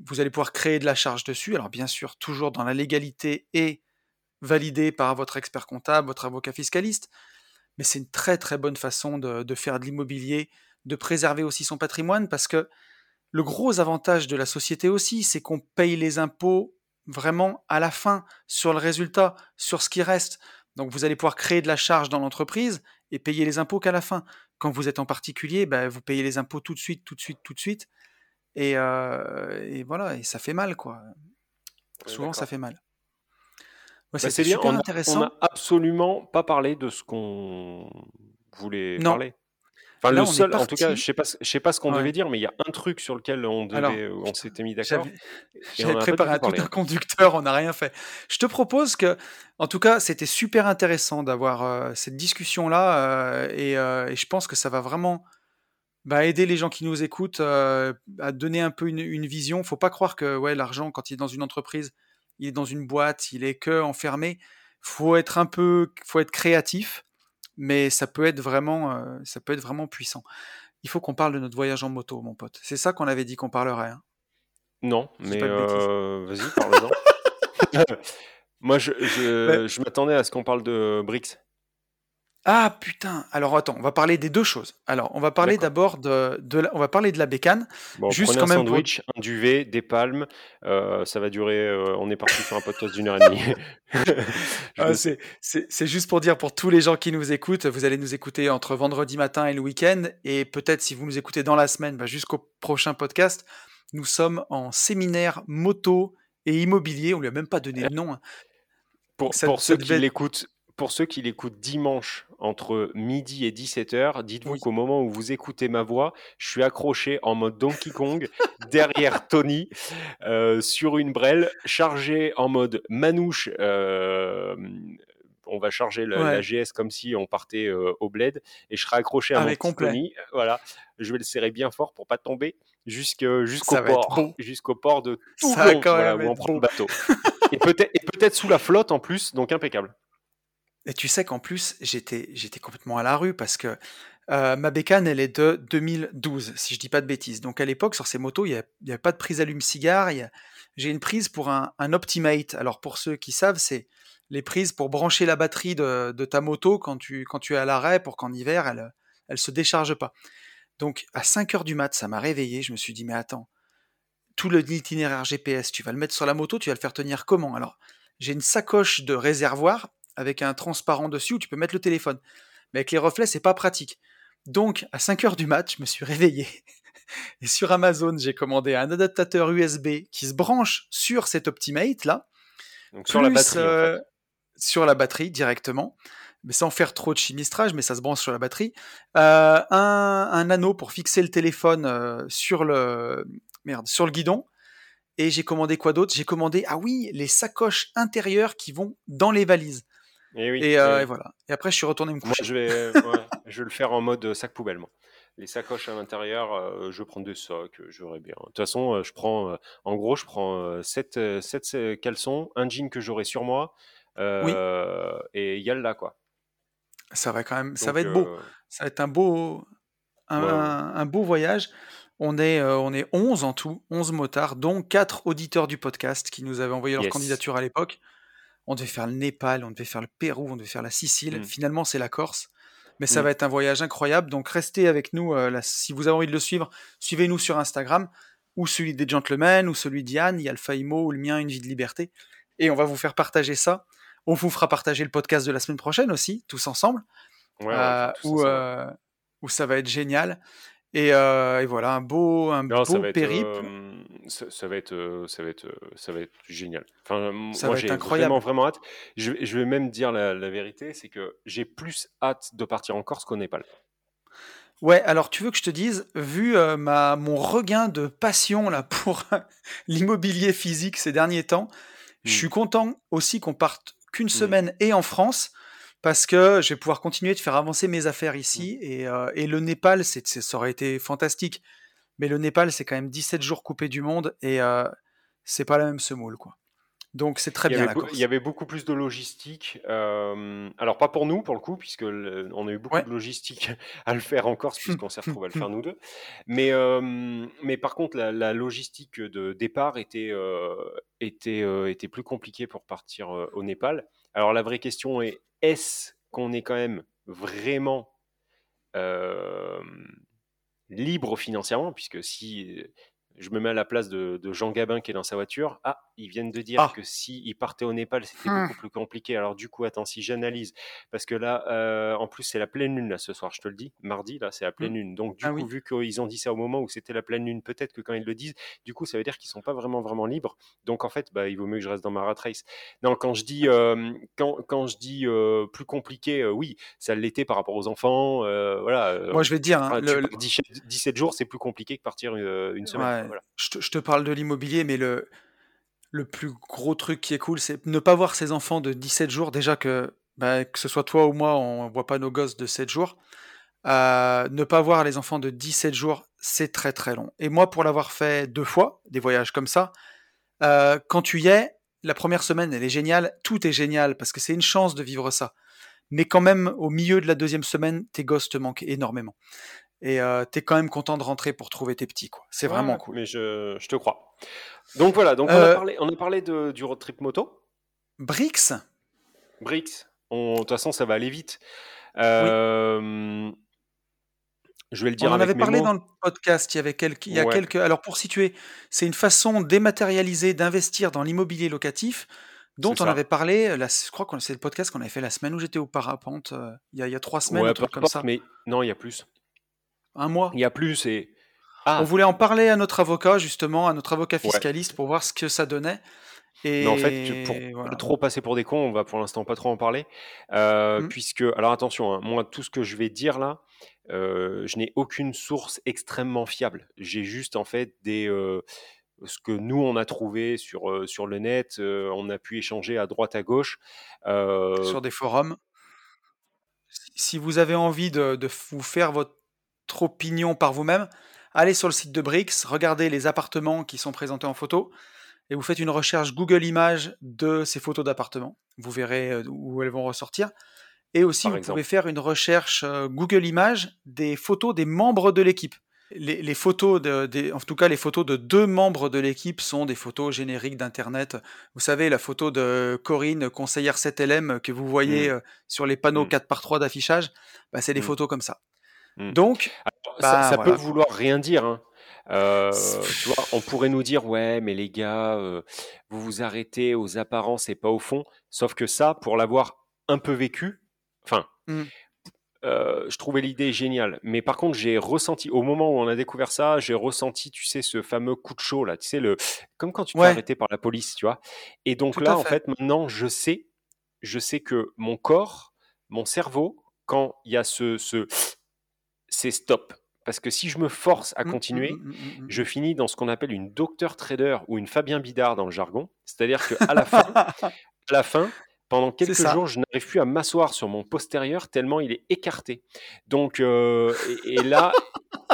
vous allez pouvoir créer de la charge dessus. Alors bien sûr, toujours dans la légalité et validé par votre expert comptable, votre avocat fiscaliste. Mais c'est une très très bonne façon de, faire de l'immobilier, de préserver aussi son patrimoine, parce que le gros avantage de la société aussi, c'est qu'on paye les impôts vraiment à la fin, sur le résultat, sur ce qui reste. Donc vous allez pouvoir créer de la charge dans l'entreprise et payer les impôts qu'à la fin. Quand vous êtes en particulier, ben, vous payez les impôts tout de suite, tout de suite, tout de suite. Et, et, voilà, et ça fait mal, quoi. Souvent, ça fait mal. Ouais, Bah, c'était c'est super on a, on intéressant. a absolument pas parlé de ce qu'on voulait Non, parler. Enfin, là, le seul, en tout cas, je sais pas, ce- je sais pas ce qu'on Ouais. devait dire, mais il y a un truc sur lequel on Alors, devait, on s'était mis d'accord, j'avais préparé un, tout un conducteur, on n'a rien fait. Je te propose que, en tout cas, c'était super intéressant d'avoir euh, cette discussion-là, euh, et, euh, et je pense que ça va vraiment bah, aider les gens qui nous écoutent euh, à donner un peu une, une vision. Faut pas croire que ouais, l'argent, quand il est dans une entreprise, il est dans une boîte, il est que enfermé. Faut être un peu, faut être créatif, mais ça peut être vraiment, euh, ça peut être vraiment puissant. Il faut qu'on parle de notre voyage en moto, mon pote. C'est ça qu'on avait dit qu'on parlerait. Hein. Non, mais euh, vas-y, parle-en. Moi, je, Ouais. je, je m'attendais à ce qu'on parle de BRICS. Ah putain. Alors attends, on va parler des deux choses. Alors, on va parler d'abord de, de la- on va parler de la bécane. Bon, Juste quand un même pour. sandwich, un duvet, des palmes. euh, ça va durer. euh, on est parti sur un podcast d'une heure et demie. Ah, le c'est, juste pour dire pour tous les gens qui nous écoutent, vous allez nous écouter entre vendredi matin et le week-end, et peut-être si vous nous écoutez dans la semaine, bah, jusqu'au prochain podcast, nous sommes en séminaire moto et immobilier. On lui a même pas donné de nom. hein. Pour, Ça, pour ça ceux qui devait l'écoutent, pour ceux qui l'écoutent dimanche entre midi et 17h, dites-vous Oui. qu'au moment où vous écoutez ma voix, je suis accroché en mode Donkey Kong derrière Tony euh, sur une brelle, chargé en mode manouche. euh, on va charger la. GS comme si on partait euh, au bled et je serai accroché à Ah, mon complet. Tony. Voilà, je vais le serrer bien fort pour pas tomber jusqu'au être port, beau. jusqu'au port de Toulon, voilà, où on prend le bateau. Et peut-être et peut-être sous la flotte en plus, donc impeccable. Et tu sais qu'en plus, j'étais, j'étais complètement à la rue parce que euh, ma bécane, elle est de 2012, si je dis pas de bêtises. Donc à l'époque, sur ces motos, il n'y avait, pas de prise allume-cigare. J'ai une prise pour un, un Optimate. Alors pour ceux qui savent, c'est les prises pour brancher la batterie de, de ta moto quand tu, quand tu es à l'arrêt pour qu'en hiver, elle, elle se décharge pas. Donc à 5 heures du mat, ça m'a réveillé. Je me suis dit, mais attends, tout l'itinéraire GPS, tu vas le mettre sur la moto, tu vas le faire tenir comment? Alors, j'ai une sacoche de réservoir avec un transparent dessus où tu peux mettre le téléphone. Mais avec les reflets, c'est pas pratique. Donc, à 5 heures du mat, je me suis réveillé. Et sur Amazon, j'ai commandé un adaptateur USB qui se branche sur cet Optimate là, Donc sur la plus, batterie en euh, fait. sur la batterie directement, mais sans faire trop de chimistrage, mais ça se branche sur la batterie. Euh, un, un anneau pour fixer le téléphone euh, sur le merde sur le guidon. Et j'ai commandé quoi d'autre? J'ai commandé ah oui les sacoches intérieures qui vont dans les valises. Et oui. Et, euh, oui. et voilà. Et après je suis retourné me Moi, coucher. je vais, ouais, je vais le faire en mode sac poubelle. Moi. Les sacoches à l'intérieur, euh, je prends des sacs, euh, j'aurai bien. De toute façon, euh, je prends, en gros, je prends 7 caleçons, un jean que j'aurai sur moi, euh, et yalla quoi. Ça va quand même, ça va être beau. Ça va être un beau, un, Ouais, ouais. un- un beau voyage. On est, euh, on est 11 en tout, 11 motards, dont 4 auditeurs du podcast qui nous avaient envoyé leur Yes. candidature à l'époque. On devait faire le Népal, on devait faire le Pérou, on devait faire la Sicile. Mm. Finalement, c'est la Corse. Mais ça Mm. va être un voyage incroyable. Donc, restez avec nous. euh, là, si vous avez envie de le suivre, suivez-nous sur Instagram, ou celui des Gentlemen, ou celui d'Yann, il y a le Faimo, ou le mien, Une vie de liberté. Et on va vous faire partager ça. On vous fera partager le podcast de la semaine prochaine aussi, tous ensemble ouais, euh, tout ça, où, ça va. euh, où ça va être génial. Et, et voilà, un beau, un Non, beau être, ça, ça va être, euh, ça va être, euh, ça va être génial. Enfin, Ça moi, j'ai vraiment, vraiment hâte. Je, vais- je vais même dire la, la vérité, c'est que j'ai plus hâte de partir en Corse qu'au Népal. Ouais, alors tu veux que je te dise, vu euh, ma, mon regain de passion là pour l'immobilier physique ces derniers temps, je Hmm. suis content aussi qu'on parte qu'une Mm. semaine et en France parce que je vais pouvoir continuer de faire avancer mes affaires Hmm. ici et, euh, et le Népal, c'est- ça aurait été fantastique. Mais le Népal, c'est quand même 17 jours coupé du monde et euh, c'est pas la même semoule quoi. Donc c'est très Il bien la il y avait beaucoup plus de logistique. euh, alors, pas pour nous, pour le coup, puisque le- on a eu beaucoup Ouais. de logistique à le faire en Corse, puisqu'on s'est retrouvé à le faire nous deux. Mais, euh, mais par contre, la, la logistique de départ était, euh, était, était plus compliquée pour partir au Népal. Alors, la vraie question est est-ce qu'on est quand même vraiment libre financièrement Puisque si je me mets à la place de, de Jean Gabin qui est dans sa voiture. Ah, ils viennent de dire Ah. que s'il partait au Népal, c'était Hmm. beaucoup plus compliqué. Alors du coup, attends, si j'analyse, parce que là, euh, en plus, c'est la pleine lune là ce soir, je te le dis. Mardi, là, c'est la pleine Hmm. lune. Donc du Ah coup, oui. vu qu'ils ont dit ça au moment où c'était la pleine lune, peut-être que quand ils le disent, du coup, ça veut dire qu'ils sont pas vraiment vraiment libres. Donc en fait, bah, il vaut mieux que je reste dans ma rat race. Non, quand je dis, euh, quand, quand je dis euh, plus compliqué, oui, ça l'était par rapport aux enfants. voilà. Moi, je vais te dire, hein, Enfin, le- tu pars 17, 17 jours, c'est plus compliqué que partir une semaine. Ouais, je, te, parle de l'immobilier, mais le, le plus gros truc qui est cool, c'est ne pas voir ses enfants de 17 jours. Déjà que, bah, que ce soit toi ou moi, on voit pas nos gosses de 7 jours. Euh, ne pas voir les enfants de 17 jours, c'est très très long. Et moi, pour l'avoir fait deux fois, des voyages comme ça, euh, quand tu y es, la première semaine, elle est géniale. Tout est génial parce que c'est une chance de vivre ça. Mais quand même, au milieu de la deuxième semaine, tes gosses te manquent énormément. Et euh, t'es quand même content de rentrer pour trouver tes petits. quoi. C'est Ouais, vraiment cool. Mais je, je te crois. Donc voilà, donc on a Euh, parlé, on a parlé de, du road trip moto. Brix, Brix, de toute façon, ça va aller vite. Euh, Je vais le dire on en avec avait parlé mots. dans le podcast. Il y avait quelques, il y a Ouais. quelques. Alors pour situer, c'est une façon dématérialisée d'investir dans l'immobilier locatif, dont on ça. avait parlé. Là, je crois que c'est le podcast qu'on avait fait la semaine où j'étais au parapente. euh, il, y a, il y a trois semaines, Ouais, un peu truc comme ça, mais non, il y a plus. Un mois. Il y a plus et ah, On voulait en parler à notre avocat justement, à notre avocat Ouais. fiscaliste pour voir ce que ça donnait. Et Mais en fait, pour voilà. pas trop passer pour des cons, on va pour l'instant pas trop en parler, euh, Mm. puisque alors attention, hein, moi tout ce que je vais dire là, euh, je n'ai aucune source extrêmement fiable. J'ai juste en fait des euh, ce que nous on a trouvé sur sur le net, on a pu échanger à droite à gauche. sur des forums. Si si vous avez envie de, de vous faire votre opinion par vous-même, allez sur le site de Brix, regardez les appartements qui sont présentés en photo et vous faites une recherche Google Images de ces photos d'appartements. Vous verrez euh, où elles vont ressortir. Et aussi, Par vous exemple. pouvez faire une recherche euh, Google Images des photos des membres de l'équipe. Les, les photos, de, des- en tout cas les photos de deux membres de l'équipe sont des photos génériques d'Internet. Vous savez, la photo de Corinne, conseillère 7LM, que vous voyez Mm. euh, sur les panneaux Mm. 4x3 d'affichage, bah, c'est des Mm. photos comme ça. Mm. Donc, Alors, Bah, ça, ça voilà, peut vouloir rien dire. hein. Euh, tu vois, on pourrait nous dire ouais, mais les gars, euh, vous vous arrêtez aux apparences et pas au fond. Sauf que ça, pour l'avoir un peu vécu, enfin, Mm. euh, je trouvais l'idée géniale. Mais par contre, j'ai ressenti au moment où on a découvert ça, j'ai ressenti, tu sais, ce fameux coup de chaud là. Tu sais le, comme quand tu te fais Ouais. arrêter par la police, tu vois. Et donc Tout là, en fait. fait, maintenant, je sais, je sais que mon corps, mon cerveau, quand il y a ce, ce c'est stop. Parce que si je me force à Mm, mm, continuer, mm, mm, mm, je finis dans ce qu'on appelle une docteur trader ou une Fabien Bidard dans le jargon. C'est-à-dire qu'à la fin, à la fin, pendant quelques jours, je n'arrive plus à m'asseoir sur mon postérieur tellement il est écarté. Donc, euh, et, et là,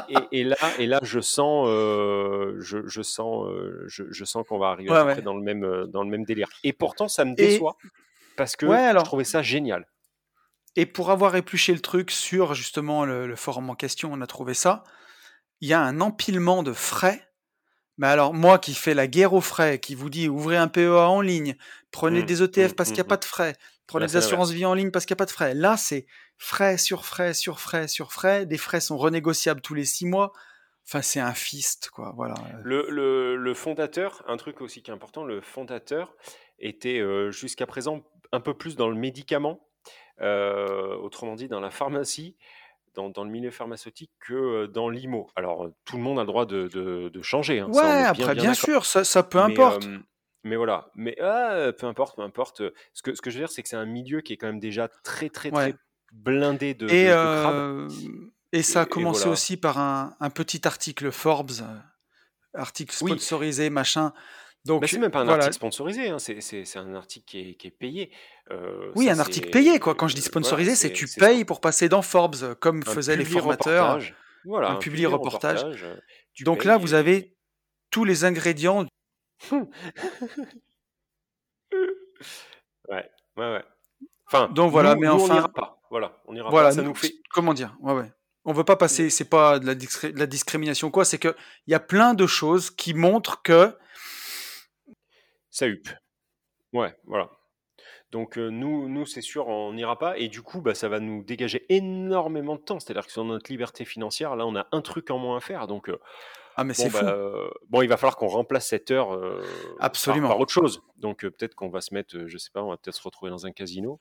et, et là, et là, je sens, euh, je, je sens, euh, je, je sens qu'on va arriver Ouais, ouais. dans le même, dans le même délire. Et pourtant, ça me déçoit parce que Ouais, alors- je trouvais ça génial. Et pour avoir épluché le truc sur justement le, le forum en question, on a trouvé ça. Il y a un empilement de frais. Mais alors, moi qui fais la guerre aux frais, qui vous dit ouvrez un PEA en ligne, prenez Mm, des ETF mm, parce qu'il n'y a pas de frais, prenez Là, des assurances vie en ligne parce qu'il n'y a pas de frais. Là, c'est frais sur frais sur frais sur frais. Des frais sont renégociables tous les six mois. Enfin, c'est un fist, quoi. Voilà. Le, le- le fondateur, un truc aussi qui est important, le fondateur était euh, jusqu'à présent un peu plus dans le médicament, autrement dit dans la pharmacie, dans, dans le milieu pharmaceutique que euh, dans l'IMO. Alors euh, tout le monde a le droit de, de- de changer. hein, ça, Ouais, après, bien, sûr, ça, ça peu Mais, importe. euh, mais voilà, mais ah, peu importe, peu importe. Ce que, ce que je veux dire, c'est que c'est un milieu qui est quand même déjà très, très, Ouais. très blindé de, et, de- euh, et ça a Et- et commencé voilà. aussi par un, un petit article Forbes, euh, article Oui. sponsorisé, machin. Donc, Bah, c'est même pas un voilà. article sponsorisé, hein, c'est, un article qui est, qui est payé. Euh, Oui, ça, un article payé, quoi. Quand je dis euh, sponsorisé, c'est tu payes pour passer dans Forbes, comme un faisaient les formateurs. Voilà, un publi-reportage, euh, tu Donc payes là, vous avez tous les ingrédients. Ouais, ouais, ouais. Enfin, Donc voilà, nous- mais nous, enfin- on n'ira pas. Voilà, on n'ira Voilà, pas. Ça nous- nous fait. Comment dire? Ouais, ouais. On veut pas passer, c'est pas de la, de la discrimination quoi, c'est que il y a plein de choses qui montrent que Ça huppe. Ouais, voilà. Donc euh, nous, nous c'est sûr, on n'ira pas. Et du coup, bah, ça va nous dégager énormément de temps. C'est-à-dire que sur notre liberté financière, là, on a un truc en moins à faire. Donc, euh, Ah, mais bon, c'est fou. bah, euh, bon, il va falloir qu'on remplace cette heure par, autre chose. Donc peut-être qu'on va se mettre, je sais pas, on va peut-être se retrouver dans un casino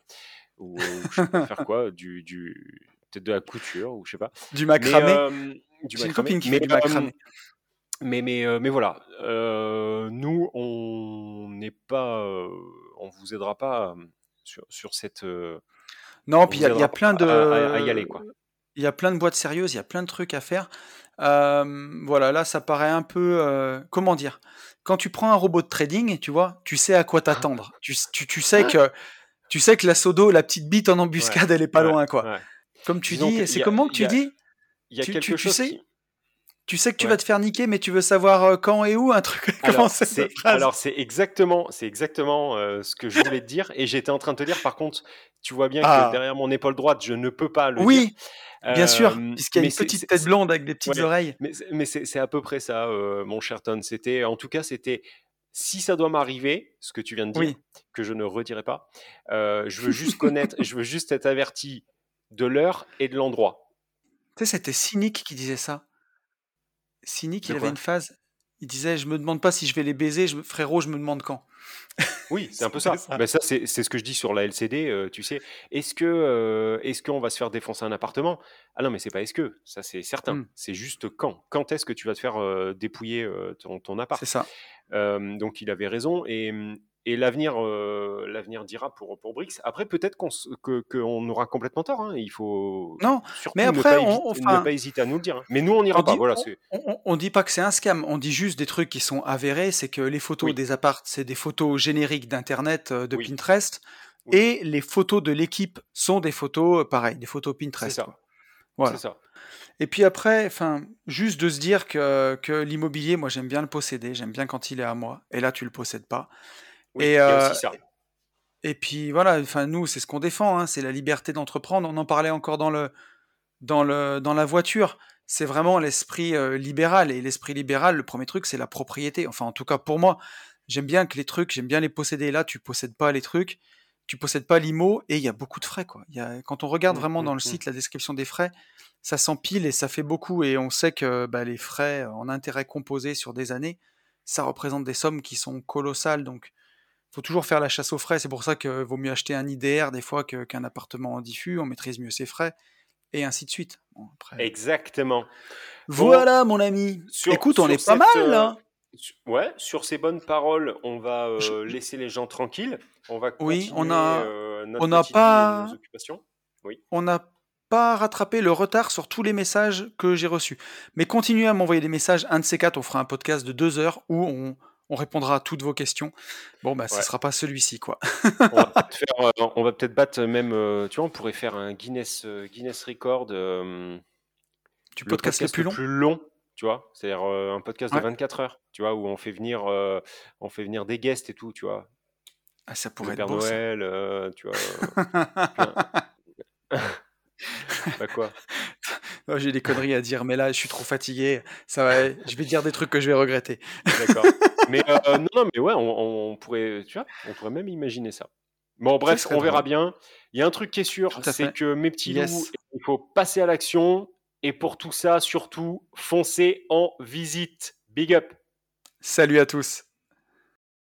ou, je sais pas faire quoi, du, du peut-être de la couture ou je sais pas. Du macramé. du J'ai une copine qui Mais, fait du macramé. Mais, mais, euh, mais voilà, euh, nous, on n'est pas, euh, on vous aidera pas sur, sur cette. euh, Non, on puis il y a, y plein pas à, à- à y aller, de, quoi. il y a plein de boîtes sérieuses, il y a plein de trucs à faire. Voilà, là, ça paraît un peu, comment dire, quand tu prends un robot de trading, tu vois, tu sais à quoi t'attendre. Tu, tu, tu sais que, tu sais que la sodo, la petite bite en Ouais, embuscade, elle est pas ouais, loin, quoi. ouais. Comme tu Disons dis, c'est comment que tu a, dis? il y a Tu, quelque tu, tu chose sais, qui. Tu sais que tu Ouais. vas te faire niquer, mais tu veux savoir euh, quand et où, un truc. Alors, c'est alors exactement, c'est exactement euh, ce que je voulais te dire et j'étais en train de te dire. Par contre, tu vois bien que Ah, derrière mon épaule droite, je ne peux pas le dire. oui, bien sûr, Euh, puisqu'il y a une petite tête blonde avec des petites ouais, oreilles. mais, c'est- mais c'est c'est à peu près ça, euh, mon cher Ton. C'était, en tout cas, c'était si ça doit m'arriver, ce que tu viens de dire, Oui. que je ne redirai pas. je veux juste connaître, je veux juste être averti de l'heure et de l'endroit. Tu sais, c'était Cynic qui disait ça. Cynic, De il avait une phase. Il disait, je me demande pas si je vais les baiser, je, frérot, je me demande quand. Oui, c'est un peu ça. ça. Ben ça, c'est c'est ce que je dis sur la LCD. euh, tu sais, est-ce que euh, est-ce qu'on va se faire défoncer un appartement? Ah non, mais c'est pas est-ce que, ça c'est certain. Hmm, C'est juste quand. Quand est-ce que tu vas te faire euh, dépouiller ton, ton c'est appart ça. Euh, Donc il avait raison et, et l'avenir euh, l'avenir dira pour pour Brix. Après peut-être qu'on que qu'on aura complètement tort. hein. Il faut Non, surtout mais ne après, pas, on, éviter, ne pas hésiter à nous le dire. hein. Mais nous on n'ira pas. dit, Voilà, on, on dit pas que c'est un scam, on dit juste des trucs qui sont avérés, c'est que les photos oui, des apparts, c'est des photos génériques d'Internet, euh, de oui, Pinterest, oui. et les photos de l'équipe sont des photos, euh, pareil, des photos C'est Pinterest, ça, c'est Voilà. ça. Et puis après, enfin, juste de se dire que, que l'immobilier, moi j'aime bien le posséder, j'aime bien quand il est à moi, et là tu le possèdes pas. Oui, Et, euh, aussi ça. et puis voilà, enfin nous c'est ce qu'on défend, hein, c'est la liberté d'entreprendre. On en parlait encore dans le dans le dans la voiture. C'est vraiment l'esprit euh, libéral et l'esprit libéral. Le premier truc c'est la propriété. Enfin en tout cas pour moi, j'aime bien que les trucs, j'aime bien les posséder. Là tu possèdes pas les trucs, tu possèdes pas l'IMO et il y a beaucoup de frais quoi. Il y a, quand on regarde Hum, vraiment hum, dans le hum. site la description des frais, ça s'empile et ça fait beaucoup et on sait que bah, les frais en intérêt composé sur des années, ça représente des sommes qui sont colossales donc faut toujours faire la chasse aux frais. C'est pour ça que vaut mieux acheter un IDR des fois qu'un appartement en diffus. On maîtrise mieux ses frais et ainsi de suite. Bon, après... Exactement. Bon, Voilà, mon ami. sur, Écoute, on est pas mal euh, là. su- ouais, sur ces bonnes paroles, on va Je- euh, laisser les gens tranquilles. On va Oui, on continuer a, euh, notre on n'a pas. Oui. on n'a pas rattrapé le retard sur tous les messages que j'ai reçus. Mais continuez à m'envoyer des messages. Un de ces quatre, on fera un podcast de deux heures où on, on répondra à toutes vos questions. Bon, bah, ce Ouais. sera pas celui-ci, quoi. On va peut-être euh, peut-être battre même, euh, tu vois, on pourrait faire un Guinness, euh, Guinness Record, euh, Du le podcast le plus le long? plus long, tu vois, c'est-à-dire un podcast de Ouais. 24 heures, tu vois, où on fait venir, on fait venir des guests et tout, tu vois, Ah, ça le pourrait être Père beau. Noël, tu vois. Bah quoi? Oh, J'ai des conneries à dire, mais là, je suis trop fatigué. Ça va, je vais dire des trucs que je vais regretter. D'accord. Mais euh, non, non, mais ouais, on, on pourrait, tu vois, on pourrait même imaginer ça. Bon, bref, on verra drôle. bien. Il y a un truc qui est sûr, c'est que mes petits loups, il faut passer à l'action. Et pour tout ça, surtout, foncez en visite. Big up. Salut à tous.